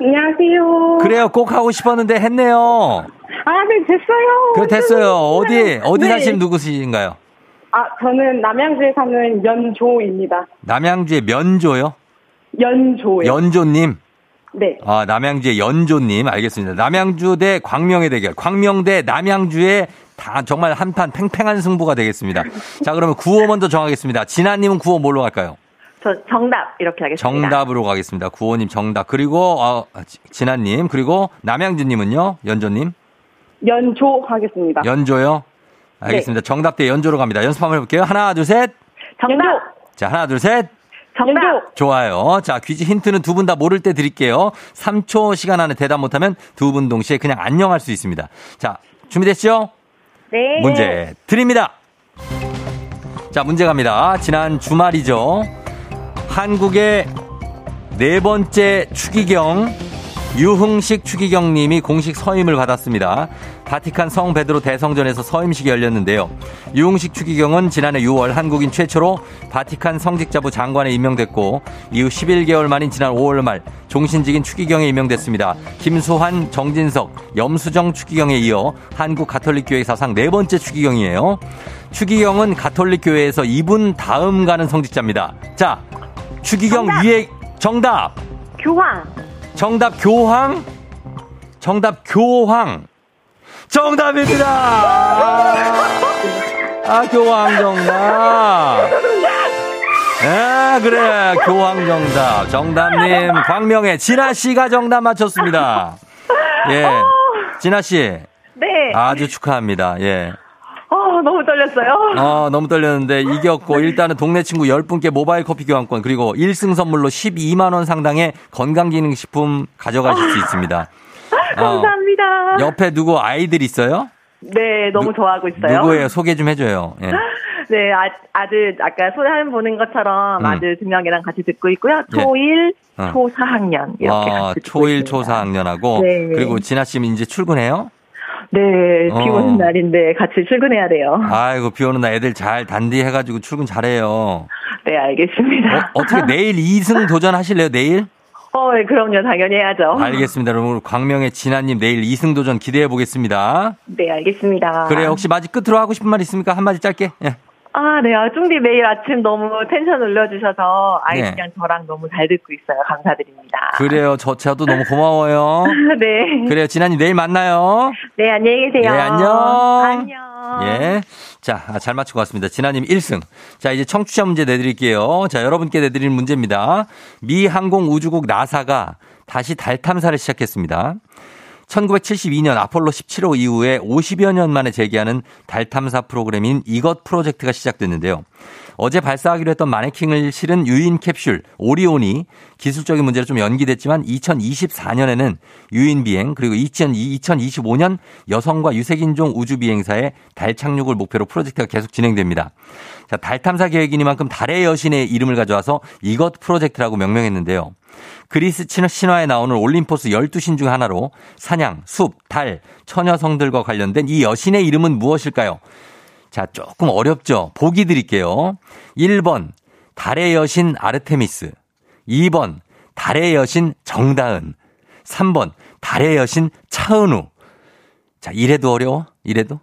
안녕하세요. 그래요. 꼭 하고 싶었는데 했네요. 아, 네, 됐어요. 그래, 됐어요. 어디, 어디 네. 사시는 누구신가요? 아, 저는 남양주에 사는 연조입니다. 남양주의 면조요? 연조요. 연조님? 네. 아, 남양주의 연조님. 알겠습니다. 남양주 대 광명의 대결. 광명 대 남양주의 다 정말 한판 팽팽한 승부가 되겠습니다. 자, 그러면 구호 먼저 정하겠습니다. 진아님은 구호 뭘로 갈까요? 저 정답 이렇게 하겠습니다. 정답으로 가겠습니다. 구호님 정답. 그리고, 어, 지- 진아님. 그리고 남양주님은요? 연조님? 연조 하겠습니다. 연조요? 알겠습니다. 정답 대 연조로 갑니다. 연습 한번 해볼게요. 하나, 둘, 셋. 정답. 자, 하나, 둘, 셋. 정답. 좋아요. 자, 퀴즈 힌트는 두 분 다 모를 때 드릴게요. 3초 시간 안에 대답 못하면 두 분 동시에 그냥 안녕할 수 있습니다. 자, 준비됐죠? 네. 문제 드립니다. 자, 문제 갑니다. 지난 주말이죠. 한국의 네 번째 추기경 유흥식 추기경 님이 공식 서임을 받았습니다. 바티칸 성 베드로 대성전에서 서임식이 열렸는데요. 유흥식 추기경은 지난해 6월 한국인 최초로 바티칸 성직자부 장관에 임명됐고 이후 11개월 만인 지난 5월 말 종신직인 추기경에 임명됐습니다. 김수환, 정진석, 염수정 추기경에 이어 한국 가톨릭 교회 사상 네 번째 추기경이에요. 추기경은 가톨릭 교회에서 이분 다음 가는 성직자입니다. 자, 추기경 위에 정답. 교황. 정답 교황? 정답 교황. 정답입니다. 아, 교황 정답. 아, 그래. 교황 정답. 정답님, 광명의 진아 씨가 정답 맞췄습니다. 예. 진아 씨. 네. 아주 축하합니다. 예. 어, 너무 떨렸어요. 어, 너무 떨렸는데 이겼고 일단은 동네 친구 10분께 모바일 커피 교환권 그리고 1승 선물로 12만 원 상당의 건강기능식품 가져가실 수 있습니다. 어, 감사합니다. 옆에 누구 아이들 있어요? 네, 너무 누- 좋아하고 있어요. 누구예요? 소개 좀 해줘요. 예. 네, 아, 아들, 아까 소리하는 보는 것처럼 음. 아들 두 명이랑 같이 듣고 있고요. 예. 초1, 어. 초4학년. 이렇게 아, 같이 듣고 초1, 있습니다. 초4학년하고 네. 그리고 진아 씨 이제 출근해요? 네, 비 어. 오는 날인데 같이 출근해야 돼요. 아이고 비 오는 날 애들 잘 단디해가지고 출근 잘해요. 네, 알겠습니다. 어, 떻게 내일 2승 도전하실래요? 내일? 어, 네, 그럼요. 당연히 해야죠. 알겠습니다. 여러분 광명의 진아님 내일 2승 도전 기대해 보겠습니다. 네, 알겠습니다. 그래 혹시 마지 끝으로 하고 싶은 말 있습니까? 한마디 짧게. 예. 아, 네. 아, 쫑디 매일 아침 너무 텐션 올려주셔서 아이랑 네. 저랑 너무 잘 듣고 있어요. 감사드립니다. 그래요. 저 저도 너무 고마워요. 네. 그래요. 진아님 내일 만나요. 네, 안녕히 계세요. 예, 안녕. 안녕. 예. 자, 아, 잘 맞추고 왔습니다. 진아님 1승. 자, 이제 청취자 문제 내드릴게요. 자, 여러분께 내드릴 문제입니다. 미 항공우주국 나사가 다시 달 탐사를 시작했습니다. 1972년 아폴로 17호 이후에 50여 년 만에 재개하는 달 탐사 프로그램인 이것 프로젝트가 시작됐는데요. 어제 발사하기로 했던 마네킹을 실은 유인 캡슐 오리온이 기술적인 문제로 좀 연기됐지만 2024년에는 유인 비행 그리고 2025년 여성과 유색인종 우주 비행사의 달 착륙을 목표로 프로젝트가 계속 진행됩니다. 자, 달 탐사 계획이니만큼 달의 여신의 이름을 가져와서 이것 프로젝트라고 명명했는데요. 그리스 친- 신화에 나오는 올림포스 12신 중 하나로 사냥, 숲, 달, 처녀성들과 관련된 이 여신의 이름은 무엇일까요? 자, 조금 어렵죠? 보기 드릴게요. 1번, 달의 여신 아르테미스. 2번, 달의 여신 정다은. 3번, 달의 여신 차은우. 자, 이래도 어려워? 이래도?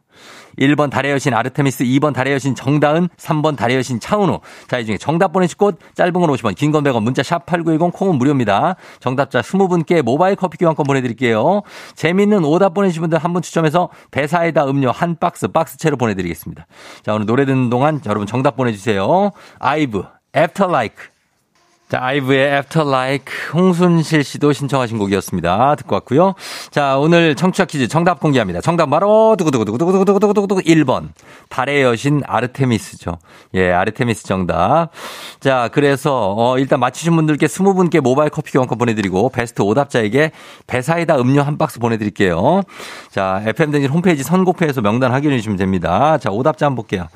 1번 달의 여신 아르테미스, 2번 달의 여신 정다은, 3번 달의 여신 차은우. 자, 이 중에 정답 보내실 곳 짧은 건 50원, 긴 건 100원, 문자 샵 8910, 콩은 무료입니다. 정답자 20분께 모바일 커피 교환권 보내드릴게요. 재밌는 오답 보내주신 분들 한 분 추첨해서 배사이다 음료 한 박스, 박스채로 보내드리겠습니다. 자, 오늘 노래 듣는 동안 여러분 정답 보내주세요. 아이브, After Like. 자, 아이브의 After Like 홍순실 씨도 신청하신 곡이었습니다. 듣고 왔고요. 자, 오늘 청취자 퀴즈 정답 공개합니다. 정답 바로 두구두구두구두구두구두구두구 1번. 달의 여신 아르테미스죠. 예, 아르테미스 정답. 자, 그래서 어 일단 맞히신 분들께 20분께 모바일 커피 교환권 보내 드리고 베스트 오답자에게 배사이다 음료 한 박스 보내 드릴게요. 자, FM 댕진 홈페이지 선곡표에서 명단 확인해 주시면 됩니다. 자, 오답자 한번 볼게요.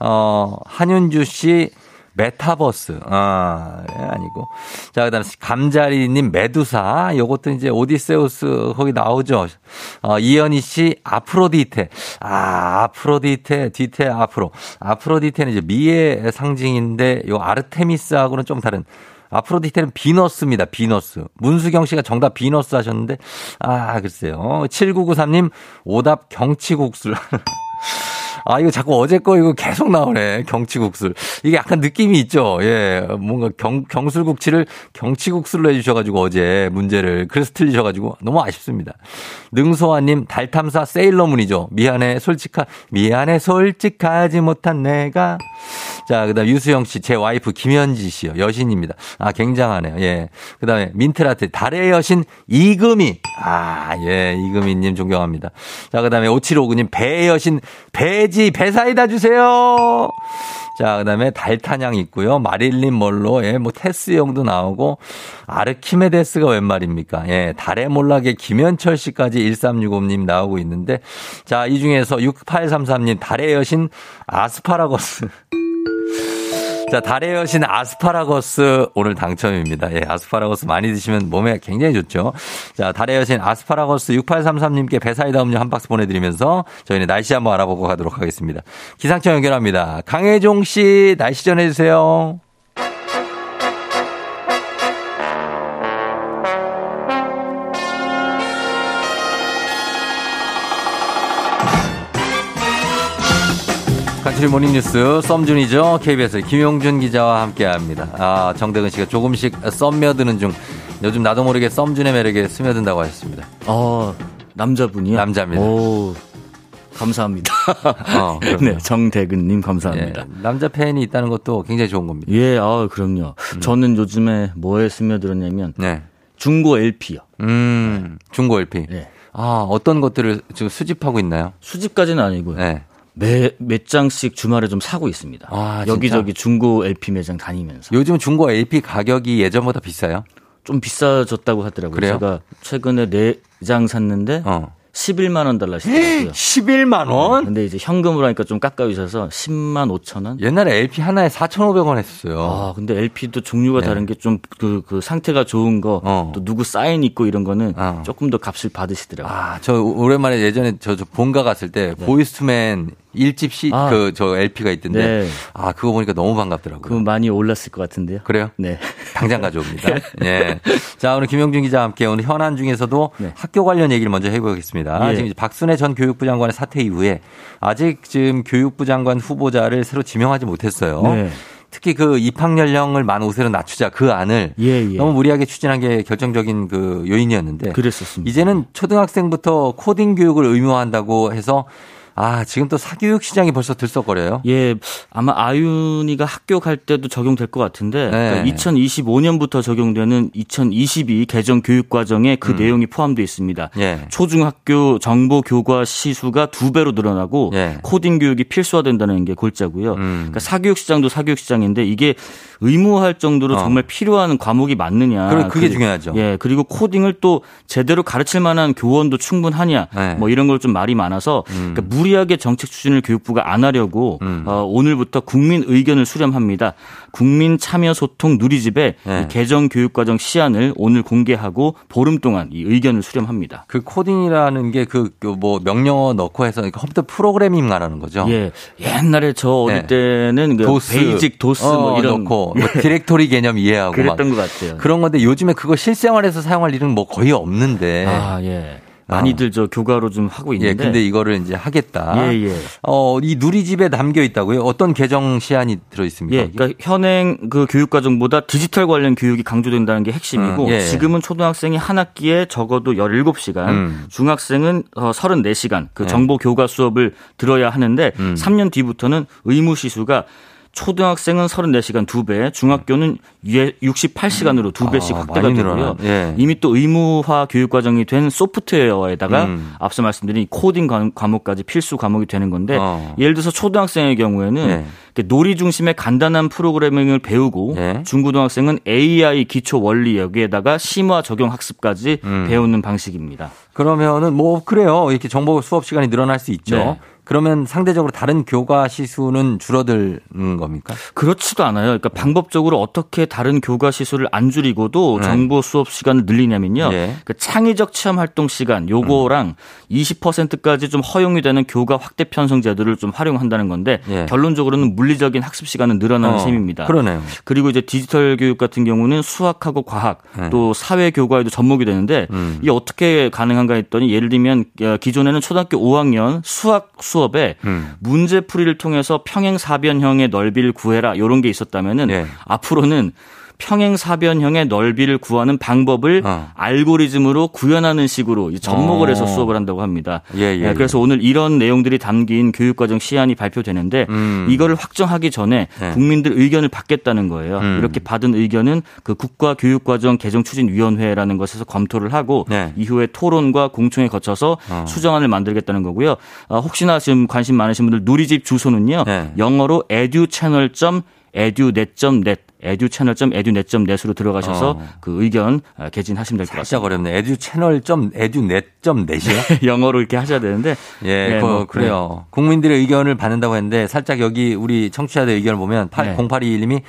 어, 한윤주 씨 메타버스. 아, 예, 아니고. 자, 그 다음에 감자리님 메두사. 요것도 이제 오디세우스 거기 나오죠. 어, 이현희 씨 아프로디테. 아, 아프로디테, 디테 앞으로. 아프로디테는 이제 미의 상징인데 요 아르테미스하고는 좀 다른 아프로디테는 비너스입니다. 비너스. 문수경 씨가 정답 비너스 하셨는데, 아, 글쎄요. 7993님, 오답 경치국술. 아, 이거 자꾸 어제 거 이거 계속 나오네. 경치국술. 이게 약간 느낌이 있죠. 예. 뭔가 경, 경술국치를 경치국술로 해주셔가지고 어제 문제를. 그래서 틀리셔가지고 너무 아쉽습니다. 능소아님, 달탐사 세일러문이죠. 미안해, 솔직하, 미안해, 솔직하지 못한 내가. 자, 그 다음 유수영 씨, 제 와이프 김현지 씨요. 여신입니다. 아, 굉장하네요. 예. 그 다음에 민트라트, 달의 여신 이금희. 아, 예. 이금희님 존경합니다. 자, 그 다음에 5759님, 배의 여신 배지, 배사이다 주세요. 자, 그 다음에 달탄양 있고요. 마릴린 멀로, 예, 뭐, 테스 형도 나오고, 아르키메데스가 웬 말입니까? 예, 달의 몰락의 김현철 씨까지 1365님 나오고 있는데, 자, 이 중에서 6833님, 달의 여신 아스파라거스. 자, 달의 여신 아스파라거스 오늘 당첨입니다. 예, 아스파라거스 많이 드시면 몸에 굉장히 좋죠. 자, 달의 여신 아스파라거스 6833님께 배사이다 음료 한 박스 보내드리면서 저희는 날씨 한번 알아보고 가도록 하겠습니다. 기상청 연결합니다. 강혜종 씨, 날씨 전해주세요. 간추리 모닝뉴스 썸준이죠. KBS 김용준 기자와 함께합니다. 아 정대근 씨가 조금씩 썸며드는 중 요즘 나도 모르게 썸준의 매력에 스며든다고 하셨습니다. 어 남자분이요? 남자입니다. 오 감사합니다. 어. 네 정대근님 감사합니다. 예, 남자 팬이 있다는 것도 굉장히 좋은 겁니다. 예, 아 그럼요. 저는 요즘에 뭐에 스며들었냐면 네. 중고 LP요. 음 중고 LP. 네. 아 어떤 것들을 지금 수집하고 있나요? 수집까지는 아니고요. 네. 매, 몇 장씩 주말에 좀 사고 있습니다. 아, 여기저기 중고 LP 매장 다니면서. 요즘 중고 LP 가격이 예전보다 비싸요? 좀 비싸졌다고 하더라고요. 그래요? 제가 최근에 네장 샀는데 어. 11만 원 달러 시더라고요. 11만 원? 근데 이제 현금으로 하니까 좀 깎아주셔서 10만 5천 원. 옛날에 LP 하나에 4,500원 했었어요. 아, 근데 LP도 종류가 네. 다른 게 좀 그 그 상태가 좋은 거, 어. 또 누구 사인 있고 이런 거는 어. 조금 더 값을 받으시더라고요. 아, 저 오랜만에 예전에 저, 저 본가 갔을 때 보이스투맨 1집 시, 아. 그, 저 LP가 있던데. 네. 아, 그거 보니까 너무 반갑더라고요. 그거 많이 올랐을 것 같은데요. 그래요? 네. 당장 가져옵니다. 예. 자, 오늘 김용준 기자와 함께 오늘 현안 중에서도 네. 학교 관련 얘기를 먼저 해보겠습니다. 예. 지금 박순애 전 교육부 장관의 사퇴 이후에 아직 지금 교육부 장관 후보자를 새로 지명하지 못했어요. 네. 특히 그 입학 연령을 만 5세로 낮추자 그 안을 예, 예. 너무 무리하게 추진한 게 결정적인 그 요인이었는데 그랬었습니다. 이제는 초등학생부터 코딩 교육을 의무화한다고 해서 아, 지금 또 사교육 시장이 벌써 들썩거려요. 예, 아마 아윤이가 학교 갈 때도 적용될 것 같은데 네. 그러니까 2025년부터 적용되는 2022 개정 교육 과정에 그 내용이 포함되어 있습니다. 음. 예. 초중학교 정보 교과 시수가 두 배로 늘어나고 예. 코딩 교육이 필수화된다는 게 골자고요. 음. 그러니까 사교육 시장도 사교육 시장인데 이게 의무화할 정도로 어. 정말 필요한 과목이 맞느냐. 그래, 그게 그리- 중요하죠. 예, 그리고 코딩을 또 제대로 가르칠 만한 교원도 충분하냐. 네. 뭐 이런 걸 좀 말이 많아서 음. 그러니까 무리하게 정책 추진을 교육부가 안 하려고 음. 어, 오늘부터 국민 의견을 수렴합니다. 국민 참여 소통 누리집에 네. 이 개정 교육과정 시안을 오늘 공개하고 보름 동안 이 의견을 수렴합니다. 그 코딩이라는 게 그 뭐 명령어 넣고 해서 컴퓨터 프로그래밍 말하는 거죠. 예, 옛날에 저 어릴 네. 때는 그 도스, 베이직 도스 어, 뭐 이런 넣고 뭐 디렉토리 개념 이해하고 막 그랬던 것 같아요. 그런 건데 요즘에 그거 실생활에서 사용할 일은 뭐 거의 없는데. 아, 예. 많이들 저 교과로 좀 하고 있는데. 예, 근데 이거를 이제 하겠다. 예, 예. 어, 이 누리집에 담겨 있다고요? 어떤 개정 시안이 들어 있습니까? 예, 그러니까 현행 그 교육 과정보다 디지털 관련 교육이 강조된다는 게 핵심이고 음, 예, 예. 지금은 초등학생이 한 학기에 적어도 17시간, 음. 중학생은 어, 34시간 그 예. 정보 교과 수업을 들어야 하는데 음. 3년 뒤부터는 의무 시수가 초등학생은 34시간 2배, 중학교는 68시간으로 2배씩 아, 확대가 되고요. 예. 이미 또 의무화 교육 과정이 된 소프트웨어에다가 음. 앞서 말씀드린 코딩 과- 과목까지 필수 과목이 되는 건데 어. 예를 들어서 초등학생의 경우에는 예. 놀이 중심의 간단한 프로그래밍을 배우고 예. 중고등학생은 AI 기초 원리 여기에다가 심화 적용 학습까지 음. 배우는 방식입니다. 그러면은 뭐 그래요. 이렇게 정보 수업 시간이 늘어날 수 있죠. 네. 그러면 상대적으로 다른 교과 시수는 줄어드는 겁니까? 그렇지도 않아요. 그러니까 방법적으로 어떻게 다른 교과 시수를 안 줄이고도 네. 정보 수업 시간을 늘리냐면요. 예. 그 창의적 체험 활동 시간 요거랑 20%까지 좀 허용이 되는 교과 확대 편성 제도를 좀 활용한다는 건데 예. 결론적으로는 물리적인 학습 시간은 늘어나는 어, 셈입니다. 그러네요. 그리고 이제 디지털 교육 같은 경우는 수학하고 과학 네. 또 사회 교과에도 접목이 되는데 음. 이게 어떻게 가능한 가 했더니 예를 들면 어, 기존에는 초등학교 5학년 수학 수업에 음. 문제풀이를 통해서 평행 사변형의 넓이를 구해라 이런 게 있었다면은 예. 앞으로는 평행사변형의 넓이를 구하는 방법을 어. 알고리즘으로 구현하는 식으로 접목을 어. 해서 수업을 한다고 합니다. 예, 예, 그래서 오늘 이런 내용들이 담긴 교육과정 시안이 발표되는데 음. 이거를 확정하기 전에 네. 국민들 의견을 받겠다는 거예요. 음. 이렇게 받은 의견은 그 국가교육과정 개정추진위원회라는 것에서 검토를 하고 네. 이후에 토론과 공청회 거쳐서 어. 수정안을 만들겠다는 거고요. 어, 혹시나 지금 관심 많으신 분들 누리집 주소는요. 네. 영어로 educhannel.edunet.net educhannel.edunet.net으로 들어가셔서 어. 그 의견 어, 개진하시면 될것 살짝 같습니다. 어렵네. 에듀 채널 점 에듀 넷점 넷이요? 영어로 이렇게 하셔야 되는데 예, 네, 그, 뭐, 그래요. 국민들의 의견을 받는다고 했는데 살짝 여기 우리 청취자들 의견을 보면 네. 0821님이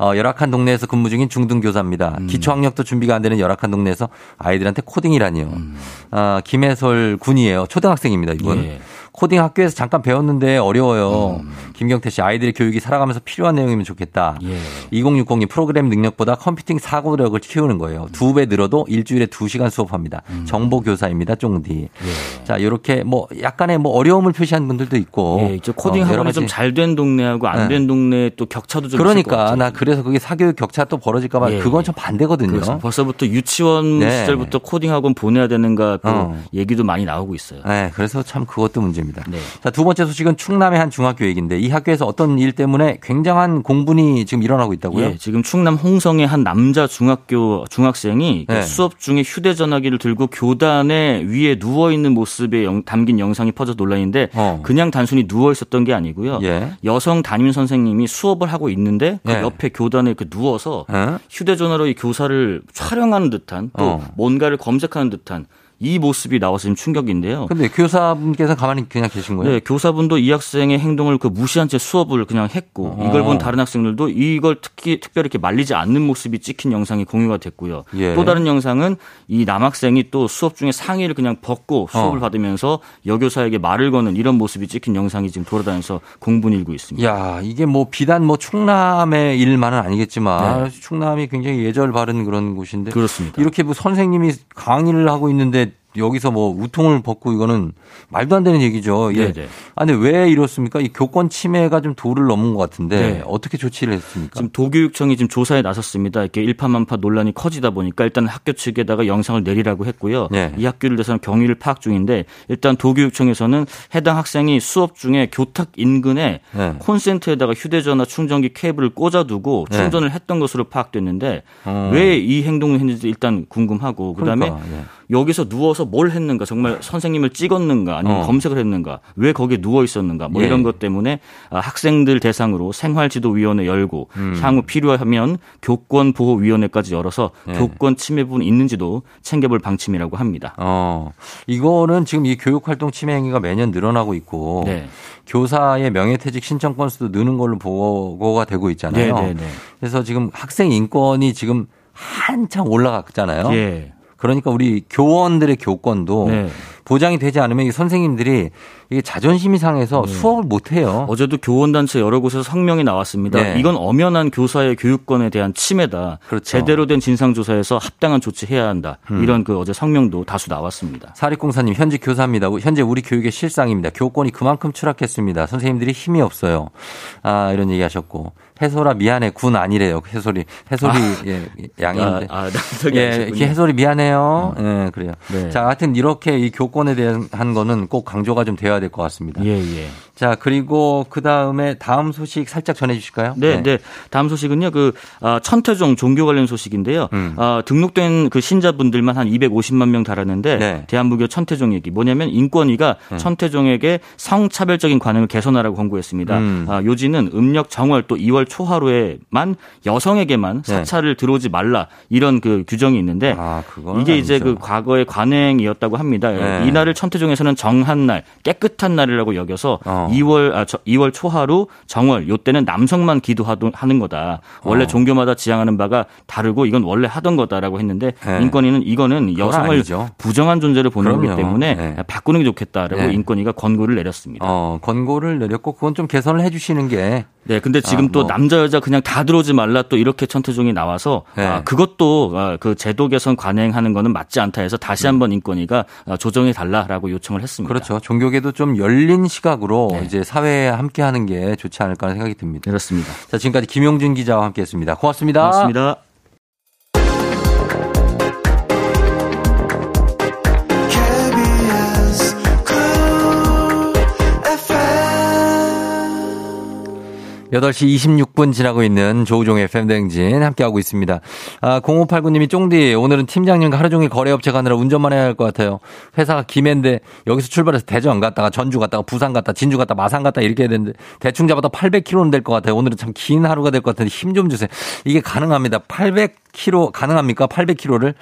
어, 열악한 동네에서 근무 중인 중등교사입니다. 음. 기초학력도 준비가 안 되는 열악한 동네에서 아이들한테 코딩이라니요. 음. 아, 김해솔 군이에요. 초등학생입니다, 이분. 예. 코딩 학교에서 잠깐 배웠는데 어려워요. 음. 김경태 씨, 아이들의 교육이 살아가면서 필요한 내용이면 좋겠다. 예. 2060님 프로그램 능력보다 컴퓨팅 사고력을 키우는 거예요. 두 배 늘어도 일주일에 두 시간 수업합니다. 음. 정보 교사입니다, 쫑디. 예. 자, 이렇게 뭐 약간의 뭐 어려움을 표시한 분들도 있고. 예, 코딩 어, 학원이 가지. 좀잘 된 동네하고 안된 동네 또 격차도 좀 그러니까. 나 그래서 그게 사교육 격차 또 벌어질까 봐 예, 그건 예. 좀 반대거든요. 그래서 벌써부터 유치원 네. 시절부터 코딩 학원 보내야 되는가 또 어. 얘기도 많이 나오고 있어요. 네, 그래서 참 그것도 문제입니다. 네. 자, 두 번째 소식은 충남의 한 중학교 얘기인데 이 학교에서 어떤 일 때문에 굉장한 공분이 지금 일어나고 있다고요? 예, 지금 충남 홍성의 한 남자 중학교 중학생이 그 네. 수업 중에 휴대전화기를 들고 교단에 위에 누워 있는 모습에 영- 담긴 영상이 퍼져 논란인데 어. 그냥 단순히 누워 있었던 게 아니고요. 예. 여성 담임 선생님이 수업을 하고 있는데 그 예. 옆에 교단에 이렇게 누워서 어? 휴대전화로 이 교사를 촬영하는 듯한 또 어. 뭔가를 검색하는 듯한 이 모습이 나와서 지금 충격인데요. 근데 교사분께서 가만히 그냥 계신 거예요? 네, 교사분도 이 학생의 행동을 그 무시한 채 수업을 그냥 했고 어. 이걸 본 다른 학생들도 이걸 특히 특별히 이렇게 말리지 않는 모습이 찍힌 영상이 공유가 됐고요. 예. 또 다른 영상은 이 남학생이 또 수업 중에 상의를 그냥 벗고 수업을 어. 받으면서 여교사에게 말을 거는 이런 모습이 찍힌 영상이 지금 돌아다니면서 공분이 일고 있습니다. 야, 이게 뭐 비단 뭐 충남의 일만은 아니겠지만 네. 충남이 굉장히 예절 바른 그런 곳인데 그렇습니다. 이렇게 뭐 선생님이 강의를 하고 있는데 여기서 뭐 우통을 벗고 이거는 말도 안 되는 얘기죠. 예. 네네. 아, 근데 왜 이렇습니까? 이 교권 침해가 좀 도를 넘은 것 같은데 네. 어떻게 조치를 했습니까? 지금 도교육청이 지금 조사에 나섰습니다. 이렇게 일파만파 논란이 커지다 보니까 일단 학교 측에다가 영상을 내리라고 했고요. 네. 이 학교를 대해서는 경위를 파악 중인데 일단 도교육청에서는 해당 학생이 수업 중에 교탁 인근에 네. 콘센트에다가 휴대전화 충전기 케이블을 꽂아두고 네. 충전을 했던 것으로 파악됐는데 어. 왜이 행동을 했는지 일단 궁금하고 그다음에 그러니까, 예. 여기서 누워서 뭘 했는가 정말 선생님을 찍었는가 아니면 어. 검색을 했는가 왜 거기에 누워 있었는가 뭐 예. 이런 것 때문에 아, 학생들 대상으로 생활지도위원회 열고 음. 향후 필요하면 교권보호위원회까지 열어서 예. 교권 침해 부분 있는지도 챙겨볼 방침이라고 합니다. 어, 이거는 지금 이 교육활동 침해 행위가 매년 늘어나고 있고 네. 교사의 명예퇴직 신청 건수도 느는 걸로 보고가 되고 있잖아요. 네, 네, 네. 그래서 지금 학생 인권이 지금 한창 올라갔잖아요. 예. 그러니까 우리 교원들의 교권도 네. 보장이 되지 않으면 이 선생님들이 이게 자존심이 상해서 수업을 못 해요. 어제도 교원단체 여러 곳에서 성명이 나왔습니다. 네. 이건 엄연한 교사의 교육권에 대한 침해다. 그렇죠. 제대로 된 진상조사에서 합당한 조치해야 한다. 음. 이런 그 어제 성명도 다수 나왔습니다. 사립공사님 현직 교사입니다. 현재 우리 교육의 실상입니다. 교권이 그만큼 추락했습니다. 선생님들이 힘이 없어요. 아 이런 얘기하셨고 해솔아 미안해 군 아니래요. 해솔이 해솔이 예, 양인데 아, 아, 예. 이렇게 해솔이 미안해요. 예, 그래요. 네. 자, 하여튼 이렇게 이 교권에 대한 거는 꼭 강조가 좀 돼야 될 것 같습니다. 예, 예. 자, 그리고 그 다음에 다음 소식 살짝 전해 주실까요? 네, 네. 다음 소식은요. 그 어, 천태종 종교 관련 소식인데요. 음. 어, 등록된 그 신자분들만 한 250만 명 달았는데 네. 대한무교 천태종 얘기 뭐냐면 인권위가 음. 천태종에게 성차별적인 관행을 개선하라고 권고했습니다. 음. 아, 요지는 음력 정월 또 2월 초하루에만 여성에게만 네. 사찰을 들어오지 말라 이런 그 규정이 있는데 아, 이게 이제 아니죠. 그 과거의 관행이었다고 합니다. 네. 이 날을 천태종에서는 정한 날, 깨끗한 날이라고 여겨서 어. 2월 아, 저, 2월 초하루 정월 요때는 남성만 기도하는 거다. 원래 어. 종교마다 지향하는 바가 다르고 이건 원래 하던 거다라고 했는데 네. 인권위는 이거는 여성을 아니죠. 부정한 존재를 보는 거기 그럼요. 때문에 네. 바꾸는 게 좋겠다라고 네. 인권위가 권고를 내렸습니다. 어, 권고를 내렸고 그건 좀 개선을 해 주시는 게 네, 근데 지금 아, 또 뭐. 남자 여자 그냥 다 들어오지 말라 또 이렇게 천태종이 나와서 네. 아, 그것도 아, 그 제도 개선 관행하는 거는 맞지 않다 해서 다시 한번 인권위가 아, 조정해 달라라고 요청을 했습니다. 음. 그렇죠. 종교계도 좀 열린 시각으로 네. 이제 사회에 함께 하는 게 좋지 않을까 하는 생각이 듭니다. 그렇습니다. 자, 지금까지 김용준 기자와 함께 했습니다. 고맙습니다. 고맙습니다. 8시 26분 지나고 있는 조우종의 팬댕진 함께하고 있습니다. 아, 0589님이 쫑디, 오늘은 팀장님과 하루 종일 거래업체 가느라 운전만 해야 할 것 같아요. 회사가 김해인데 여기서 출발해서 대전 갔다가 전주 갔다가 부산 갔다 진주 갔다 마산 갔다 이렇게 해야 되는데 대충 잡아도 800km는 될 것 같아요. 오늘은 참 긴 하루가 될 것 같은데 힘 좀 주세요. 이게 가능합니다. 800km, 가능합니까? 800km를?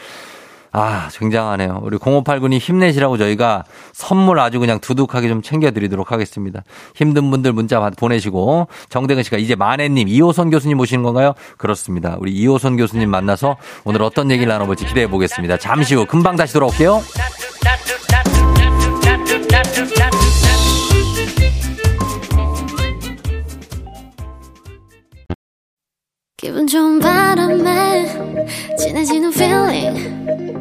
아, 굉장하네요. 우리 0589님 힘내시라고 저희가 선물 아주 그냥 두둑하게 좀 챙겨드리도록 하겠습니다. 힘든 분들 문자 받- 보내시고 정대근 씨가 이제 만해님 이호선 교수님 모시는 건가요? 그렇습니다. 우리 이호선 교수님 만나서 오늘 어떤 얘기를 나눠볼지 기대해 보겠습니다. 잠시 후 금방 다시 돌아올게요. 기분 좋은 바람에 진해지는 feeling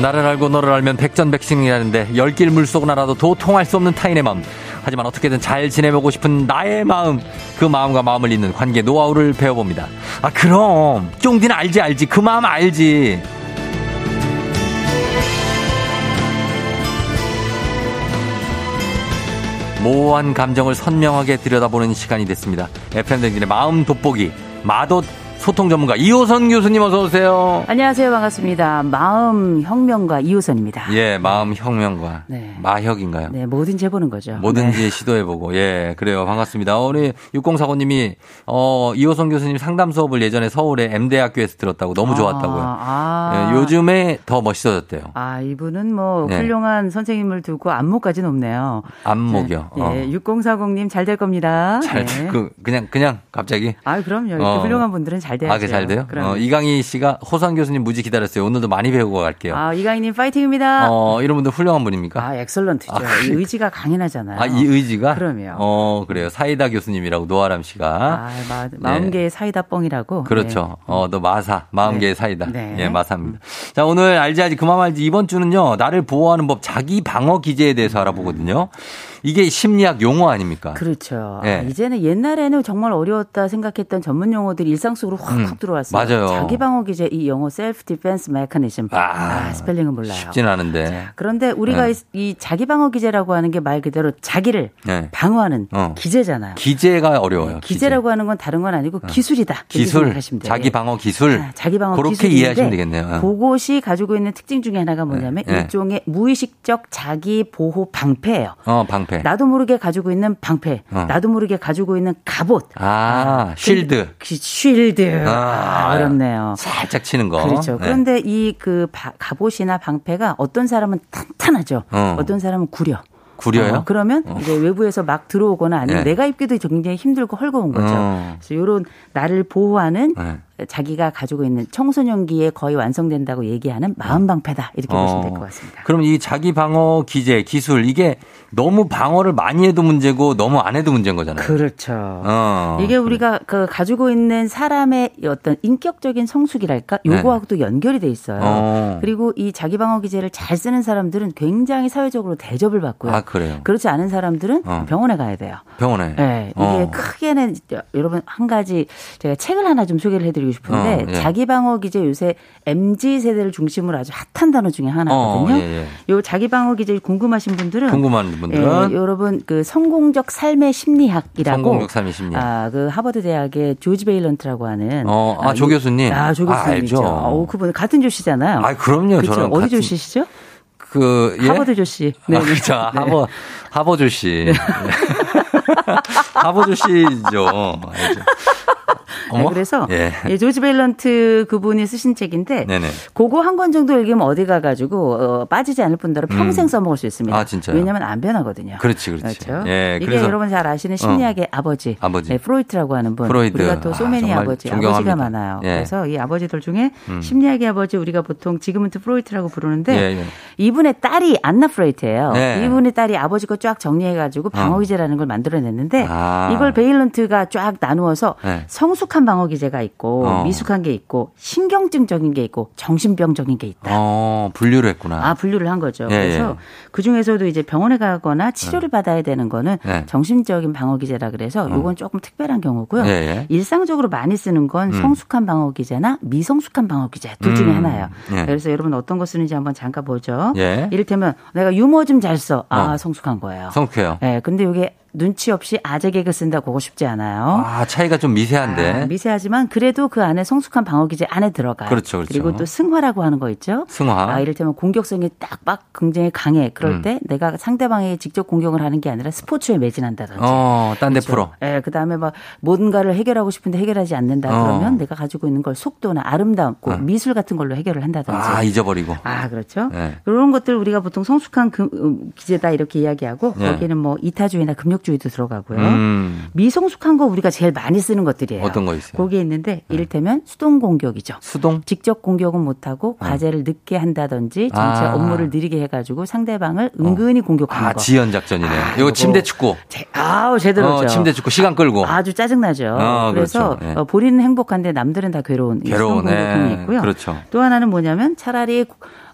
나를 알고 너를 알면 백전백승이라는데 열길 물속은 알아도 도통할 수 없는 타인의 마음. 하지만 어떻게든 잘 지내보고 싶은 나의 마음. 그 마음과 마음을 잇는 관계 노하우를 배워봅니다. 아 그럼 쫑디는 알지 알지 그 마음 알지. 모호한 감정을 선명하게 들여다보는 시간이 됐습니다. FM댕진의 마음 돋보기 마돗 소통 전문가 이호선 교수님 어서 오세요. 안녕하세요. 반갑습니다. 마음 혁명가 이호선입니다. 예, 마음 혁명과 네. 마혁인가요? 네, 뭐든지 해보는 거죠. 뭐든지 네. 시도해보고 예 그래요 반갑습니다 우리 6045님이 어 이호선 교수님 상담 수업을 예전에 서울의 M 대학교에서 들었다고 너무 좋았다고요. 아, 예, 요즘에 더 멋있어졌대요. 아, 이분은 뭐 네. 훌륭한 선생님을 두고 안목까지 높네요. 안목이요. 예, 어. 6040님 잘 될 겁니다. 잘, 네. 그, 그냥, 그냥, 갑자기. 아, 그럼요. 이렇게 어. 훌륭한 분들은 잘. 아, 그잘 돼요? 그럼요. 어, 이강희 씨가 호선 교수님 무지 기다렸어요. 오늘도 많이 배우고 갈게요. 아, 이강희님 파이팅입니다. 어, 이런 분들 훌륭한 분입니까? 아, 엑설런트죠. 아. 이 의지가 강인하잖아요. 아, 이 의지가? 그럼요. 어, 그래요. 사이다 교수님이라고 노아람 씨가. 아, 마, 마음계의 사이다 뻥이라고. 네. 그렇죠. 어, 너 마사, 마음계의 네. 사이다. 네. 예, 마사입니다. 자, 오늘 알지 알지 그만 알지 이번 주는요, 나를 보호하는 법 자기 방어 기제에 대해서 알아보거든요. 이게 심리학 용어 아닙니까? 그렇죠. 예. 아, 이제는 옛날에는 정말 어려웠다 생각했던 전문 용어들이 일상 속으로 확, 음, 확 들어왔어요. 맞아요. 자기 방어 기제 이 영어 self defense mechanism. 아, 스펠링은 몰라요. 쉽진 않은데. 그런데 우리가 네. 이, 이 자기 방어 기제라고 하는 게 말 그대로 자기를 네. 방어하는 어. 기제잖아요. 기제가 어려워요. 기제라고 하는 건 다른 건 아니고 기술이다. 이렇게 기술. 자기 방어 기술. 아, 자기 방어 그렇게 기술인데 이해하시면 되겠네요. 어. 그것이 가지고 있는 특징 중에 하나가 뭐냐면 네. 일종의 무의식적 자기 보호 방패예요. 어, 방패. 나도 모르게 가지고 있는 방패, 어. 나도 모르게 가지고 있는 갑옷, 아, 쉴드. 그 쉴드. 아, 어렵네요. 살짝 치는 거. 그렇죠. 네. 그런데 이그 갑옷이나 방패가 어떤 사람은 탄탄하죠. 어. 어. 떤 사람은 구려. 구려요? 어, 그러면 이제 외부에서 막 들어오거나 아니면 네. 내가 입기도 굉장히 힘들고 헐거운 거죠. 어. 그래서 이런 나를 보호하는 네. 자기가 가지고 있는 청소년기에 거의 완성된다고 얘기하는 마음 방패다 이렇게 어. 보시면 될 것 같습니다. 그럼 이 자기 방어 기제 기술 이게 너무 방어를 많이 해도 문제고 너무 안 해도 문제인 거잖아요. 그렇죠. 어. 이게 우리가 그 가지고 있는 사람의 어떤 인격적인 성숙이랄까 요거하고도 연결이 돼 있어요. 네. 어. 그리고 이 자기 방어 기제를 잘 쓰는 사람들은 굉장히 사회적으로 대접을 받고요. 아 그래요. 그렇지 않은 사람들은 어. 병원에 가야 돼요. 병원에. 네, 이게 어. 크게는 여러분 한 가지 제가 책을 하나 좀 소개를 해드리고 싶은데 어, 예. 자기 방어 기제 요새 mz 세대를 중심으로 아주 핫한 단어 중에 하나거든요. 어, 예, 예. 요 자기 방어 기제 궁금하신 분들은 궁금한 분들은 예, 여러분 그 성공적 삶의 심리학이라고 성공적 삶의 심리학. 아, 그 하버드 대학의 조지 베일런트라고 하는 어, 아, 조 이- 교수님. 아, 조 아, 교수님이죠. 알죠. 어, 그분 같은 조씨잖아요. 아, 그럼요. 그쵸? 저는 어디 같은- 조씨시죠? 그 예? 하버드 조씨. 네, 아, 네. 그렇죠. 네. 하버 하버 조 씨. 하버조 씨죠. 알죠. 네? 그래서 예. 예, 조지 베일런트 그분이 쓰신 책인데 네네. 그거 한 권 정도 읽으면 어디 가가지고 어, 빠지지 않을 뿐더러 평생 음. 써먹을 수 있습니다. 아, 진짜요? 왜냐하면 안 변하거든요. 그렇지, 그렇지. 그렇죠. 예, 이게 여러분 잘 아시는 심리학의 아버지, 아버지. 네, 프로이트라고 하는 분. 프로이트. 우리가 또 아, 소맨이 정말 아버지. 아버지가 많아요. 예. 그래서 이 아버지들 중에 음. 심리학의 아버지 우리가 보통 지금은 프로이트라고 부르는데 예, 예. 이분의 딸이 안나 프로이트예요. 네. 이분의 딸이 아버지 거 쫙 정리해가지고 방어기제라는 걸 만들어 냈는데 아. 이걸 베일런트가 쫙 나누어서 네. 성숙한 방어 기제가 있고 어. 미숙한 게 있고 신경증적인 게 있고 정신병적인 게 있다. 어, 분류를 했구나. 아, 분류를 한 거죠. 예, 그래서 예. 그 중에서도 이제 병원에 가거나 치료를 받아야 되는 거는 네. 정신적인 방어 기제라 그래서 요건 조금 특별한 경우고요. 예, 예. 일상적으로 많이 쓰는 건 음. 성숙한 방어 기제나 미성숙한 방어 기제 둘 중에 음. 하나예요. 예. 그래서 여러분 어떤 거 쓰는지 한번 잠깐 보죠. 예. 이를테면 내가 유머 좀 잘 써. 아, 어. 성숙한 거예요. 성쾌요. 예, 근데 이게 눈치 없이 아재 개그 쓴다 그거 쉽지 않아요. 아, 차이가 좀 미세한데. 아, 미세하지만 그래도 그 안에 성숙한 방어 기제 안에 들어가요. 그렇죠, 그렇죠. 리고 또 승화라고 하는 거 있죠. 승화. 아, 이를테면 공격성이 딱 막 굉장히 강해. 그럴 음. 때 내가 상대방에게 직접 공격을 하는 게 아니라 스포츠에 매진한다든지. 어, 딴데 풀어. 예, 그 다음에 막 뭔가를 해결하고 싶은데 해결하지 않는다 어. 그러면 내가 가지고 있는 걸 속도나 아름다움고 어. 미술 같은 걸로 해결을 한다든지. 아, 잊어버리고. 아, 그렇죠. 네. 이런 것들 우리가 보통 성숙한 금, 음, 기제다 이렇게 이야기하고 네. 거기는 뭐 이타주의나 금욕 주의도 들어가고요. 음. 미성숙한 거 우리가 제일 많이 쓰는 것들이에요. 어떤 거 있어요? 네. 거기에 있는데 이를테면 수동 공격이죠. 수동? 직접 공격은 못하고 과제를 늦게 한다든지 전체 아. 업무를 느리게 해가지고 상대방을 은근히 공격하는 아, 거. 지연 작전이네. 아, 이거. 침대 축구. 제- 아우 제대로죠. 어, 침대 축구 시간 끌고. 아주 짜증나죠. 어, 그래서 그렇죠. 예. 어, 본인은 행복한데 남들은 다 괴로운 괴로운, 예. 있고요. 그렇죠. 또 하나는 뭐냐면 차라리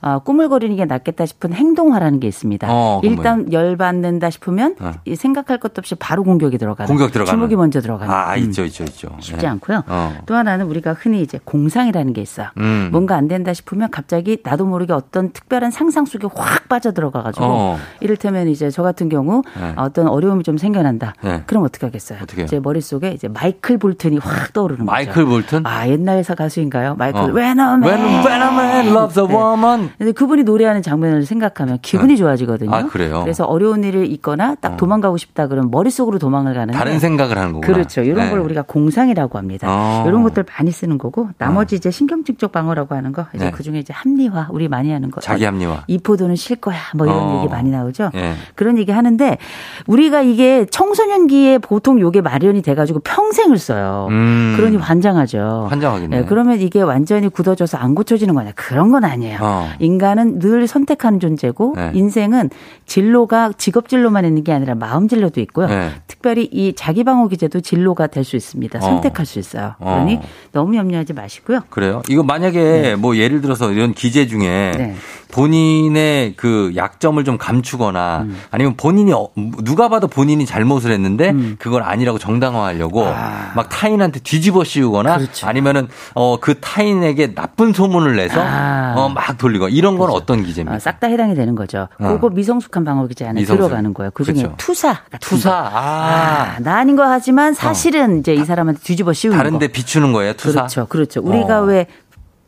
아, 꾸물거리는 게 낫겠다 싶은 행동화라는 게 있습니다. 어, 일단 열 받는다 싶으면 어. 이 생각할 것도 없이 바로 공격이 들어가는. 공격 들어가는. 주먹이 먼저 들어가는. 아, 음. 있죠, 있죠, 있죠. 쉽지 예. 않고요. 어. 또 하나는 우리가 흔히 이제 공상이라는 게 있어요. 음. 뭔가 안 된다 싶으면 갑자기 나도 모르게 어떤 특별한 상상 속에 확 빠져 들어가가지고 어. 이를테면 이제 저 같은 경우 네. 어떤 어려움이 좀 생겨난다. 네. 그럼 어떻게 하겠어요? 어떻게? 제 머릿속에 이제 마이클 볼튼이 확 떠오르는 마이클 거죠. 볼튼? 아, 옛날 사 가수인가요? 마이클 어. When a man, When, when a man loves a 네. woman. 근데 그분이 노래하는 장면을 생각하면 기분이 좋아지거든요. 아, 그래요? 그래서 어려운 일을 있거나 딱 어. 도망가고 싶다 그러면 머릿속으로 도망을 가는데 다른 생각을 하는 거구나. 그렇죠. 이런 네. 걸 우리가 공상이라고 합니다. 어. 이런 것들 많이 쓰는 거고 나머지 이제 신경증적 방어라고 하는 거 이제 네. 그 중에 이제 합리화 우리 많이 하는 거. 자기 합리화. 이 포도는 쉴 거야. 뭐 이런 어. 얘기 많이 나오죠. 예. 그런 얘기 하는데 우리가 이게 청소년기에 보통 요게 마련이 돼 가지고 평생을 써요. 음. 그러니 환장하죠. 환장하겠네. 예, 그러면 이게 완전히 굳어져서 안 고쳐지는 거냐? 그런 건 아니에요. 어. 인간은 늘 선택하는 존재고 네. 인생은 진로가 직업 진로만 있는 게 아니라 마음 진로도 있고요. 네. 특별히 이 자기 방어 기제도 진로가 될 수 있습니다. 어. 선택할 수 있어요. 어. 그러니 너무 염려하지 마시고요. 그래요? 이거 만약에 뭐 예를 들어서 이런 기재 중에 네. 본인의 그 약점을 좀 감추거나 음. 아니면 본인이 어- 누가 봐도 본인이 잘못을 했는데 음. 그걸 아니라고 정당화하려고 아. 막 타인한테 뒤집어 씌우거나 그렇죠. 아니면은 어 그 타인에게 나쁜 소문을 내서 아. 어막 돌리고 이런 건 어떤 기재입니까? 싹다 해당이 되는 거죠. 어. 그거 미성숙한 방어 기제 안에 미성숙. 들어가는 거예요. 그 중에 그렇죠. 투사. 투사. 거. 아. 아, 나 아닌 거 하지만 사실은 이제 이 사람한테 뒤집어 씌우는 거. 다른데 비추는 거예요, 투사. 그렇죠. 그렇죠. 우리가 어. 왜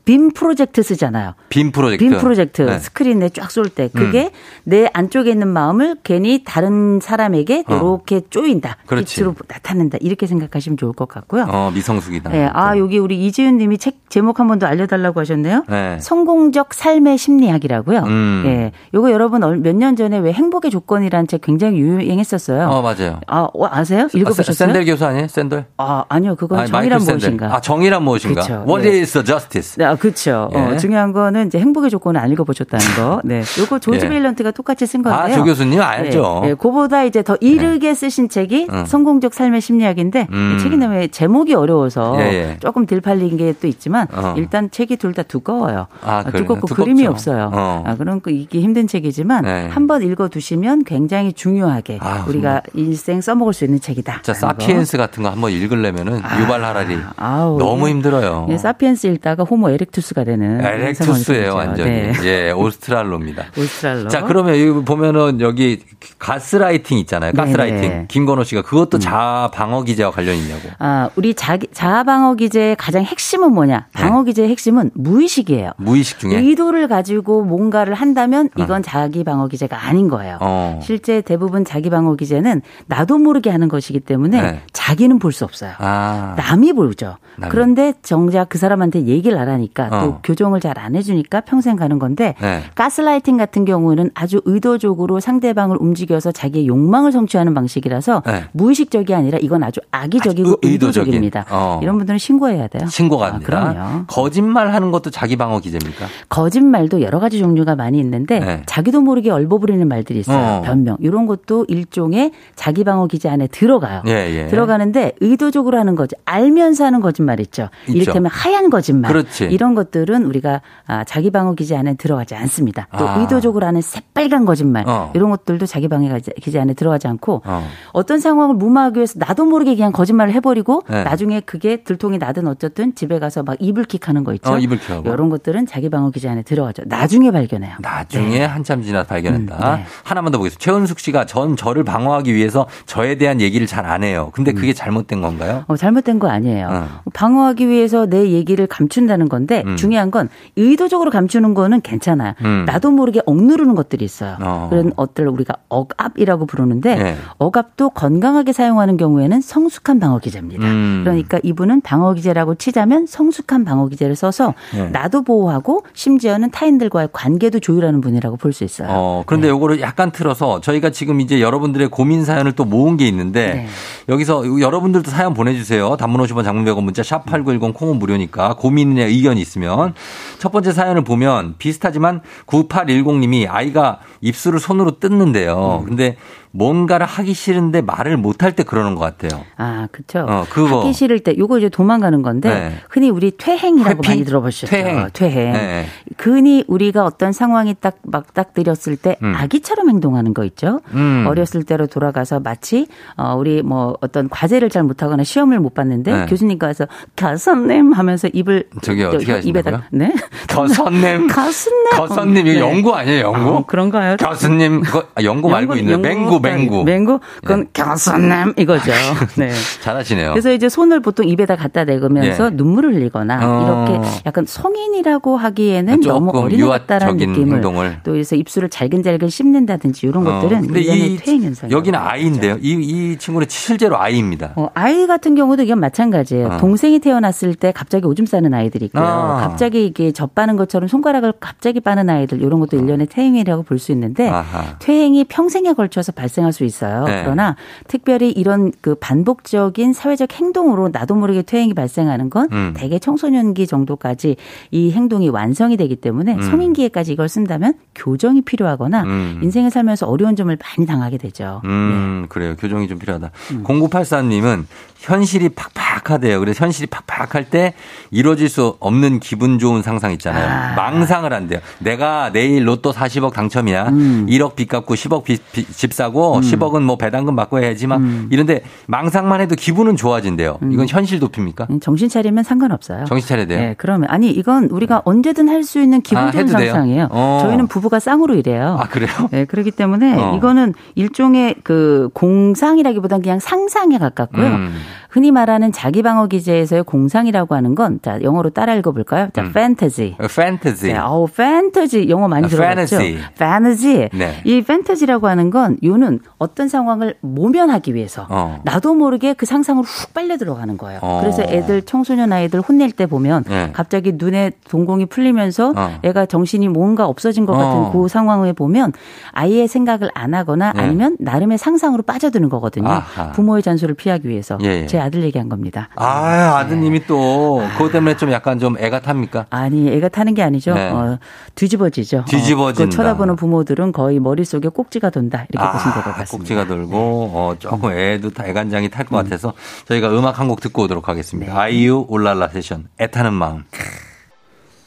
빔 프로젝트 쓰잖아요. 빔 프로젝트. 빔 프로젝트 네. 스크린에 쫙 쏠 때 그게 내 안쪽에 있는 마음을 괜히 다른 사람에게 어. 이렇게 쪼인다. 그렇지. 빛으로 나타낸다. 이렇게 생각하시면 좋을 것 같고요. 어, 미성숙이다. 네, 아 여기 우리 이지윤 님이 책 제목 한 번 더 알려달라고 하셨네요. 네. 성공적 삶의 심리학이라고요. 음. 예, 요거 여러분 몇 년 전에 왜 행복의 조건이라는 책 굉장히 유행했었어요. 어, 맞아요. 아 어, 아세요? 읽어보셨어요? 아, 샌델 교수 아니에요? 샌델? 아 아니요, 그건 아니, 정의란. 무엇인가. 아, 정의란 무엇인가? 그쵸, What 네. is the justice? 네, 아, 그렇죠. 예. 어, 중요한 거는 이제 행복의 조건을 안 읽어보셨다는 거. 네, 요거 조지 예. 베일런트가 똑같이 쓴 건데요. 아, 조 교수님 알죠. 네, 네, 그보다 이제 더 이르게 쓰신 책이 응. 성공적 삶의 심리학인데 음. 이 책이 너무 제목이 어려워서 예, 예. 조금 덜 팔린 게 또 있지만 어. 일단 책이 둘 다 두꺼워요. 아, 아? 두껍고 두껍죠. 그림이 없어요. 어. 아, 그럼 그 이게 힘든 책이지만 네. 한번 읽어두시면 굉장히 중요하게 아, 우리가 일생 써먹을 수 있는 책이다. 진짜 사피엔스 같은 거 한번 읽으려면은 유발 하라리 아우, 너무 힘들어요. 예, 사피엔스 읽다가 호모 에렉투스가 되는 에렉투스예요, 상황이 완전히. 생기죠. 예, 오스트랄로입니다. 네. 오스트랄로. 자, 그러면 여기 보면은 여기 가스라이팅 있잖아요. 가스라이팅. 네네. 음. 김건호 씨가 그것도 자아 방어 기제와 관련이 있냐고. 아, 우리 자기, 자아 방어 기제의 가장 핵심은 뭐냐? 네. 방어 기제의 핵심은 무의식이에요. 무의식 중에. 의도를 가지고 뭔가를 한다면 이건 자기 방어 기제가 아닌 거예요. 어. 실제 대부분 자기 방어 기제는 나도 모르게 하는 것이기 때문에 네. 자기는 볼 수 없어요. 아. 남이 보죠. 남이. 그런데 정작 그 사람한테 얘기를 안 하니까 또 어. 교정을 잘 안 해주니까 평생 가는 건데 네. 가스라이팅 같은 경우는 아주 의도적으로 상대방을 움직여서 자기의 욕망을 성취하는 방식이라서 네. 무의식적이 아니라 이건 아주 악의적이고 아주. 의도적입니다. 어. 이런 분들은 신고해야 돼요. 신고가 아. 그럼요. 거짓말 하는 것도 자기 방어 기제입니까? 거짓말도 여러 가지 종류가 많이 있는데 네. 자기도 모르게 얼버무리는 말들이 있어요. 어. 변명. 이런 것도 일종의 자기 방어 기제 안에 들어가요. 예, 예. 들어가는데 의도적으로 하는 거지 알면서 하는 거짓말 있죠. 있죠. 이를테면 하얀 거짓말. 그렇지. 이런 것들은 우리가 아, 자기 방어 기제 안에 들어가지 않습니다. 또 아. 의도적으로 하는 새빨간 거짓말 어. 이런 것들도 자기 방어 기제 안에 들어가지 않고 어. 어떤 상황을 무마하기 위해서 나도 모르게 그냥 거짓말을 해버리고 네. 나중에 그게 들통이 나든 어쨌든 집에 가서 막 이불킥하는 거 있죠. 어, 이불킥하고. 이런 것들은 자기 방어 기제 안에 들어가죠. 나중에 발견해요. 나중에 한참 지나 발견했다. 음, 네. 하나만 더 보겠습니다. 최은숙 씨가 전 저를 방어하기 위해서 저에 대한 얘기를 잘 안 해요. 근데 그게 잘못된 건가요? 어, 잘못된 거 아니에요. 어. 방어하기 위해서 내 얘기를 감춘다는 건데 음. 중요한 건 의도적으로 감추는 거는 괜찮아요. 음. 나도 모르게 억누르는 것들이 있어요. 어. 그런 어들 우리가 억압이라고 부르는데 네. 억압도 건강하게 사용하는 경우에는 성숙한 방어 기제입니다. 음. 그러니까 이분은 방어 기제라고 치자면 성숙한 방어 기제를 써서 네. 나도 보호하고 심지어는 타인들과의 관계도 조율하는 분이라고 볼 수 있어요. 어, 네. 그런데 요거를 약간 틀어서 저희가 지금 이제 여러분들의 고민 사연을 또 모은 게 있는데 네. 여기서 여러분들도 사연 보내주세요. 단문 50원 장문 100원 문자 샵8910 콩은 무료니까 고민이나 의견이 있으면 첫 번째 사연을 보면 비슷하지만 9810님이 아이가 입술을 손으로 뜯는데요. 음. 근데 뭔가를 하기 싫은데 말을 못할 때 그러는 것 같아요. 아, 그렇죠. 어, 그거. 하기 싫을 때 요거 이제 도망가는 건데 네. 흔히 우리 퇴행이라고 회피? 많이 들어보셨죠. 퇴행. 퇴행. 네. 흔히 우리가 어떤 상황이 딱 막딱 들였을 때 음. 아기처럼 행동하는 거 있죠. 음. 어렸을 때로 돌아가서 마치 어 우리 뭐 어떤 과제를 잘 못하거나 시험을 못 봤는데 네. 교수님과 와서 가선님 하면서 입을 저기 저 어떻게 하신다고요? 입에다 네 거선님. 가선님 거선님, 이거 네. 연구 아니에요, 연구? 아, 그런가요? 교수님, 그거, 아, 연구 말고 있는 맹구, 맹구. 맹구 그건 가선님 이거죠. 네. 잘하시네요. 그래서 이제 손을 보통 입에다 갖다 대면서 예. 눈물을 흘리거나 어. 이렇게 약간 성인이라고 하기에는 너무 조금 어린 것 같다라는 느낌을 행동을. 또 그래서 입술을 잘근잘근 씹는다든지 이런 것들은 어, 근데 일련의 이 퇴행 현상. 여기는 아이인데요. 이, 이 친구는 실제로 아이입니다. 어, 아이 같은 경우도 이건 마찬가지예요. 어. 동생이 태어났을 때 갑자기 오줌 싸는 아이들이 있고요. 아. 갑자기 이게 젖 빠는 것처럼 손가락을 갑자기 빠는 아이들 이런 것도 일련의 퇴행이라고 볼 수 있는데 아하. 퇴행이 평생에 걸쳐서 발생 할 수 있어요. 네. 그러나 특별히 이런 그 반복적인 사회적 행동으로 나도 모르게 퇴행이 발생하는 건 음. 대개 청소년기 정도까지 이 행동이 완성이 되기 때문에 음. 성인기에까지 이걸 쓴다면 교정이 필요하거나 음. 인생을 살면서 어려운 점을 많이 당하게 되죠. 음, 그래요. 교정이 좀 필요하다. 0984님은 현실이 팍팍하대요. 그래서 현실이 팍팍할 때 이루어질 수 없는 기분 좋은 상상 있잖아요. 아. 망상을 한대요. 내가 내일 로또 40억 당첨이야. 음. 1억 빚 갚고 10억 빚, 빚- 집 사고 10억은 뭐 배당금 받고 해야지 막 음. 이런데 망상만 해도 기분은 좋아진대요. 이건 현실 도피입니까? 정신 차리면 상관없어요. 정신 차려야 돼요. 네, 그러면 아니 이건 우리가 언제든 할 수 있는 기분 아, 좋은 돼요? 상상이에요. 어. 저희는 부부가 쌍으로 일해요. 아, 그래요? 네, 그렇기 때문에 어. 이거는 일종의 그 공상이라기보단 그냥 상상에 가깝고요. 음. 흔히 말하는 자기 방어 기제에서의 공상이라고 하는 건 자, 영어로 따라 읽어 볼까요? 자, 음. fantasy. fantasy. 네, 어우, fantasy 영어 많이 아, 들어봤죠. fantasy. fantasy. 네. 이 fantasy라고 하는 건 요는 어떤 상황을 모면하기 위해서 어. 나도 모르게 그 상상으로 훅 빨려 들어가는 거예요. 어. 그래서 애들 청소년 아이들 혼낼 때 보면 네. 갑자기 눈에 동공이 풀리면서 어. 애가 정신이 뭔가 없어진 것 같은 어. 그 상황에 보면 아이의 생각을 안 하거나 네. 아니면 나름의 상상으로 빠져드는 거거든요. 아하. 부모의 잔소리를 피하기 위해서 예, 예. 제 아들 얘기한 겁니다. 아, 아드님이 또 그것 때문에 좀 약간 좀 애가 탑니까? 아니 애가 타는 게 아니죠. 네. 어, 뒤집어지죠. 뒤집어진다. 어, 쳐다보는 부모들은 거의 머릿속에 꼭지가 돈다 이렇게 보시면 될 것 같습니다. 꼭지가 돌고 어, 조금 애도 다 애간장이 탈 것 같아서 저희가 음악 한 곡 듣고 오도록 하겠습니다. 아이유 올랄라 세션 애타는 마음.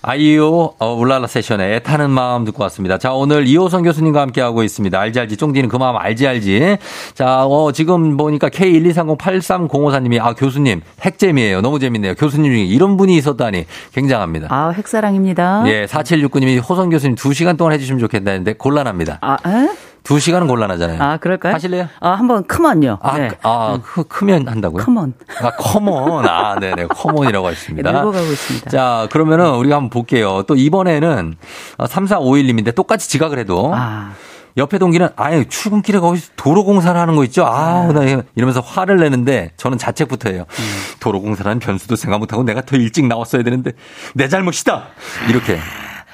아이유 어, 울랄라 세션에 애타는 마음 듣고 왔습니다. 자 오늘 이호선 교수님과 함께하고 있습니다. 알지 알지 쫑디는 그 마음 알지 알지. 자 어, 지금 보니까 K123083054님이 아 교수님 핵잼이에요. 너무 재밌네요. 교수님 중에 이런 분이 있었다니 굉장합니다. 아 핵사랑입니다. 예, 4769님이 호선 교수님 2시간 동안 해주시면 좋겠다는데 곤란합니다. 아, 에? 2시간은 곤란하잖아요. 아 그럴까요? 하실래요? 아 한번 크면요. 아, 네. 크- 아, 크, 크면 한다고요? Come on. 아, come on. 아, 네네. Come on이라고 했습니다. 늙어가고 있습니다. 자, 그러면은 우리가 한번 볼게요. 또 이번에는 3451님인데 똑같이 지각을 해도 아. 옆에 동기는 아예 출근길에 거기서 도로 공사를 하는 거 있죠. 아, 나 이러면서 화를 내는데 저는 자책부터 해요. 음. 도로 공사라는 변수도 생각 못 하고 내가 더 일찍 나왔어야 되는데 내 잘못이다. 이렇게.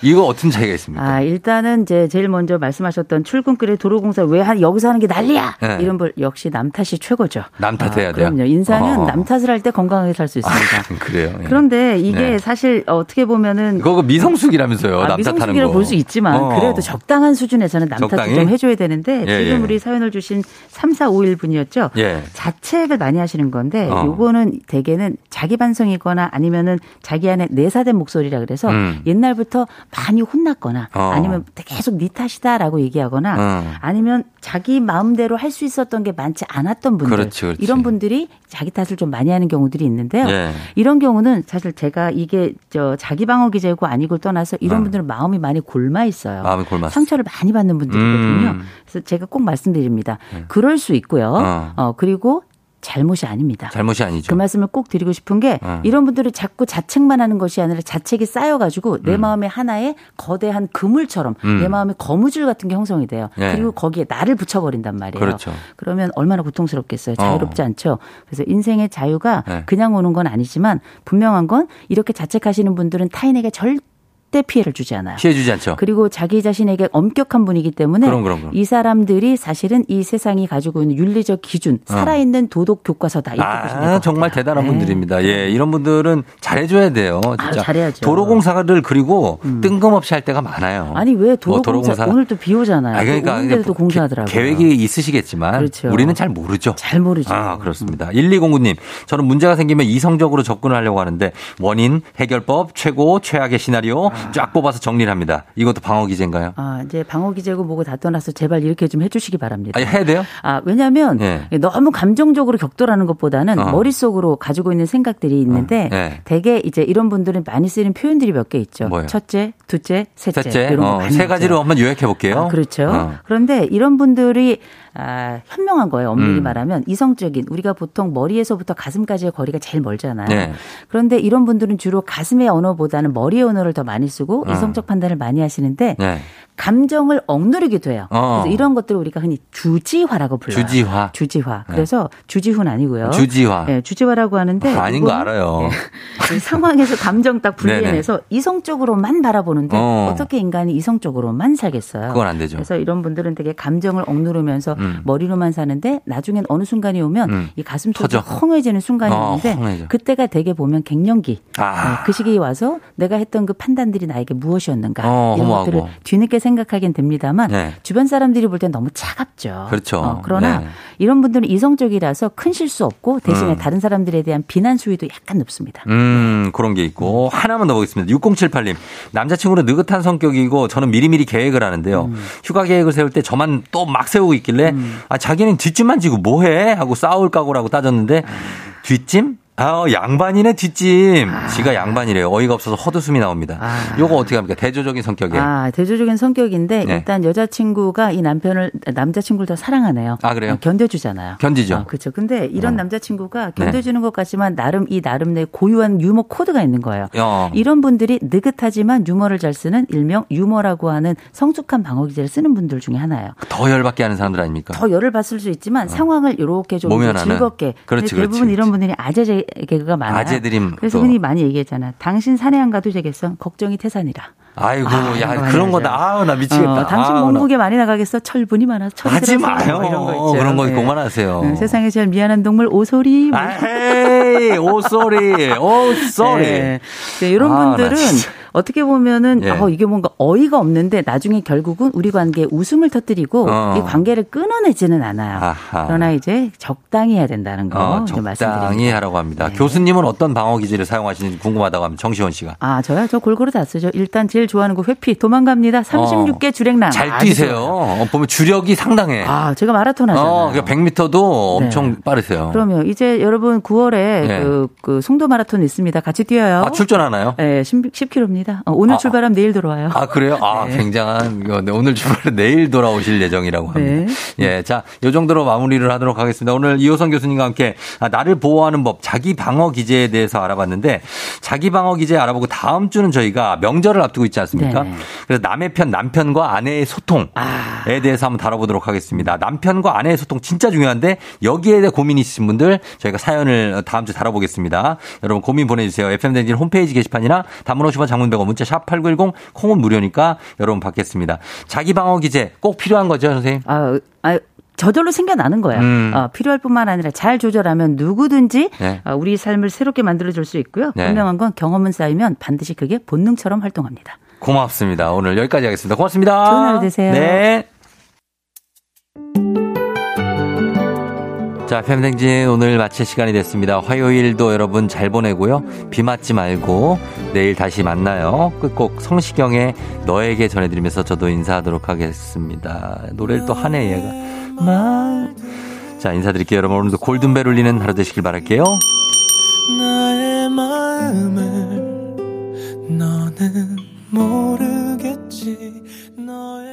이거 어떤 차이가 있습니까? 아, 일단은 이제 제일 먼저 말씀하셨던 출근길에 도로공사 왜 한, 여기서 하는 게 난리야! 네. 이런 걸 역시 남 탓이 최고죠. 남 탓해야 아, 돼요? 그럼요. 인상은 어. 남 탓을 할 때 건강하게 살 수 있습니다. 그래요. 예. 그런데 이게 네. 사실 어떻게 보면는 그거 미성숙이라면서요. 아, 남 탓하는 미성숙이라고 거. 볼수 있지만 어. 그래도 적당한 수준에서는 남 탓을 적당히? 좀 해줘야 되는데 예, 지금 예. 우리 사연을 주신 3451분이었죠. 예. 자책을 많이 하시는 건데 어. 요거는 대개는 자기 반성이거나 아니면은 자기 안에 내사된 목소리라 그래서 음. 옛날부터 많이 혼났거나 어. 아니면 계속 네 탓이다라고 얘기하거나 어. 아니면 자기 마음대로 할 수 있었던 게 많지 않았던 분들 그렇지, 그렇지. 이런 분들이 자기 탓을 좀 많이 하는 경우들이 있는데요. 예. 이런 경우는 사실 제가 이게 저 자기 방어 기제고 아니고를 떠나서 이런 어. 분들은 마음이 많이 골마 있어요. 마음이 골맞어. 상처를 많이 받는 분들이거든요. 음. 그래서 제가 꼭 말씀드립니다. 그럴 수 있고요. 어. 어, 그리고 잘못이 아닙니다. 잘못이 아니죠. 그 말씀을 꼭 드리고 싶은 게 어. 이런 분들은 자꾸 자책만 하는 것이 아니라 자책이 쌓여가지고 내 음. 마음에 하나의 거대한 그물처럼 음. 내 마음에 거무줄 같은 게 형성이 돼요. 네. 그리고 거기에 나를 붙여버린단 말이에요. 그렇죠. 그러면 얼마나 고통스럽겠어요. 자유롭지 어. 않죠. 그래서 인생의 자유가 네. 그냥 오는 건 아니지만 분명한 건 이렇게 자책하시는 분들은 타인에게 절대 피해를 주지 않아요. 피해 주지 않죠. 그리고 자기 자신에게 엄격한 분이기 때문에 그럼, 그럼, 그럼. 이 사람들이 사실은 이 세상이 가지고 있는 윤리적 기준, 살아있는 도덕 교과서다 이렇게 보시면 될것 아, 정말. 대단한 네. 분들입니다. 예, 이런 분들은 잘해줘야 돼요. 아, 진짜. 잘해야죠. 음. 도로공사를 그리고 뜬금없이 할 때가 많아요. 아니 왜뭐 도로공사 오늘 또 비 오잖아요. 아, 그러니까 오는데도 뭐 공사하더라고요. 계획이 있으시겠지만 그렇죠. 우리는 잘 모르죠. 잘 모르죠. 아, 그렇습니다. 1209님, 저는 문제가 생기면 이성적으로 접근을 하려고 하는데 원인, 해결법, 최고, 최악의 시나리오 쫙 뽑아서 정리를 합니다. 이것도 방어 기제인가요? 아, 이제 방어 기제고 뭐고 다 떠나서 제발 이렇게 좀 해주시기 바랍니다. 아니, 해야 돼요? 아, 왜냐하면 예. 너무 감정적으로 격돌하는 것보다는 어. 머릿속으로 가지고 있는 생각들이 있는데 어, 예. 대개 이제 이런 분들은 많이 쓰는 표현들이 몇 개 있죠. 뭐예요? 첫째, 둘째, 셋째. 셋째, 이런 거 어, 세. 가지로 한번 요약해 볼게요. 아, 그렇죠. 어. 그런데 이런 분들이 아, 현명한 거예요. 엄밀히 음. 말하면 이성적인 우리가 보통 머리에서부터 가슴까지의 거리가 제일 멀잖아요. 네. 그런데 이런 분들은 주로 가슴의 언어보다는 머리의 언어를 더 많이 쓰고 어. 이성적 판단을 많이 하시는데 네. 감정을 억누르기도 해요. 어. 그래서 이런 것들을 우리가 흔히 주지화라고 불러요. 주지화. 주지화. 네. 그래서 주지훈 아니고요. 주지화. 네, 주지화라고 하는데 아, 아닌 거 알아요. 예, 그 상황에서 감정 딱. 분리해내서 이성적으로만 바라보는데 어. 어. 떻게 인간이 이성적으로만 살겠어요? 그건 안 되죠. 그래서 이런 분들은 되게 감정을 억누르면서 음. 머리로만 사는데 나중엔 어느 순간이 오면 음. 이 가슴 터져. 헝해지는 순간이 어, 오는데 헝해져. 그때가 되게 보면 갱년기. 아. 네, 그 시기에 와서 내가 했던 그 판단들이 나에게 무엇이었는가 어, 이런 허무하고. 것들을 뒤늦게 생각하긴 됩니다만 네. 주변 사람들이 볼 땐 너무 차갑죠. 그렇죠. 어, 그러나 네. 이런 분들은 이성적이라서 큰 실수 없고 대신에 음. 다른 사람들에 대한 비난 수위도 약간 높습니다. 음, 그런 게 있고. 하나만 더 보겠습니다. 6078님. 남자친구는 느긋한 성격이고 저는 미리미리 계획을 하는데요. 음. 휴가 계획을 세울 때 저만 또 막 세우고 있길래 아, 자기는 뒷짐만 지고 뭐해? 하고 싸울 각오라고 따졌는데 뒷짐? 아, 양반이네 뒷짐. 지가 양반이래요. 어이가 없어서 헛웃음이 나옵니다. 아. 요거 어떻게 합니까? 대조적인 성격에. 아, 대조적인 성격인데 네. 일단 여자친구가 이 남편을 남자친구를 더 사랑하네요. 아, 그래요? 어, 견뎌주잖아요. 견디죠. 아, 그렇죠. 근데 이런 어. 남자친구가 견뎌주는 것 같지만 나름 이 나름 내 고유한 유머 코드가 있는 거예요. 어. 이런 분들이 느긋하지만 유머를 잘 쓰는 일명 유머라고 하는 성숙한 방어 기제를 쓰는 분들 중에 하나예요. 더 열받게 하는 사람들 아닙니까? 더 열을 받을 수 있지만 상황을 이렇게 좀 모면하는. 즐겁게. 그렇지, 근데 대부분 그렇지, 이런 분들이 아재 개그가 많아요. 아재들임 그래서 또. 흔히 많이 얘기했잖아. 당신 산에 안 가도 되겠어. 걱정이 태산이라. 아이고, 아, 야, 그런 거다. 아우, 나 미치겠다. 어, 당신 몸무게 많이 나가겠어. 철분이 많아서 철이 하지 마요. 뭐 이런 거 있죠. 그런 거 예. 그만하세요. 음, 세상에 제일 미안한 동물 오소리. 뭐. 에이, oh, sorry. Oh, sorry. 네. 네, 이런 아, 나 분들은. 어떻게 보면은 예. 어, 이게 뭔가 어이가 없는데 나중에 결국은 우리 관계에 웃음을 터뜨리고 어. 이 관계를 끊어내지는 않아요. 아하. 그러나 이제 적당히 해야 된다는 거 어, 좀 적당히 말씀드립니다. 하라고 합니다. 네. 교수님은 어떤 방어 기제를 사용하시는지 궁금하다고 하면 정시원 씨가. 아, 저요? 저 골고루 다 쓰죠. 일단 제일 좋아하는 거 회피, 도망갑니다. 36개 주랭랑. 어. 잘 아주 뛰세요. 어, 보면 주력이 상당해. 아, 제가 마라톤 하잖아요. 어, 100m도 엄청 빠르세요. 그러면 이제 여러분 9월에 네. 그, 그 송도 마라톤 있습니다. 같이 뛰어요. 아, 출전하나요? 네, 10, 10km입니다. 어, 오늘 아, 출발하면 내일 돌아와요. 아, 그래요? 아, 네. 굉장한, 네, 오늘 주말에 내일 돌아오실 예정이라고 합니다. 네. 예, 자, 요 정도로 마무리를 하도록 하겠습니다. 오늘 이호성 교수님과 함께 아, 나를 보호하는 법, 자기 방어 기제에 대해서 알아봤는데, 자기 방어 기제 알아보고 다음 주는 저희가 명절을 앞두고 있지 않습니까? 네. 그래서 남의 편, 남편과 아내의 소통에 아. 대해서 한번 다뤄보도록 하겠습니다. 남편과 아내의 소통 진짜 중요한데, 여기에 대해 고민이 있으신 분들, 저희가 사연을 다음 주에 다뤄보겠습니다. 여러분 고민 보내주세요. FM댕진 홈페이지 게시판이나 단문 50원 장문 100원 문자 샵 8910 콩은 무료니까 여러분 받겠습니다. 자기 방어 기제 꼭 필요한 거죠, 선생님? 아, 아, 저절로 생겨나는 거예요. 음. 어, 필요할 뿐만 아니라 잘 조절하면 누구든지 네. 어, 우리 삶을 새롭게 만들어줄 수 있고요. 네. 분명한 건 경험은 쌓이면 반드시 그게 본능처럼 활동합니다. 고맙습니다. 오늘 여기까지 하겠습니다. 고맙습니다. 좋은 하루 되세요. 네. 자, 팬댕진 오늘 마칠 시간이 됐습니다. 화요일도 여러분 잘 보내고요. 비 맞지 말고 내일 다시 만나요. 끝곡 성시경의 너에게 전해드리면서 저도 인사하도록 하겠습니다. 노래를 또 하네, 얘가. 자, 인사드릴게요. 여러분 오늘도 골든벨 울리는 하루 되시길 바랄게요. 나의 마음을 너는 모르겠지 너의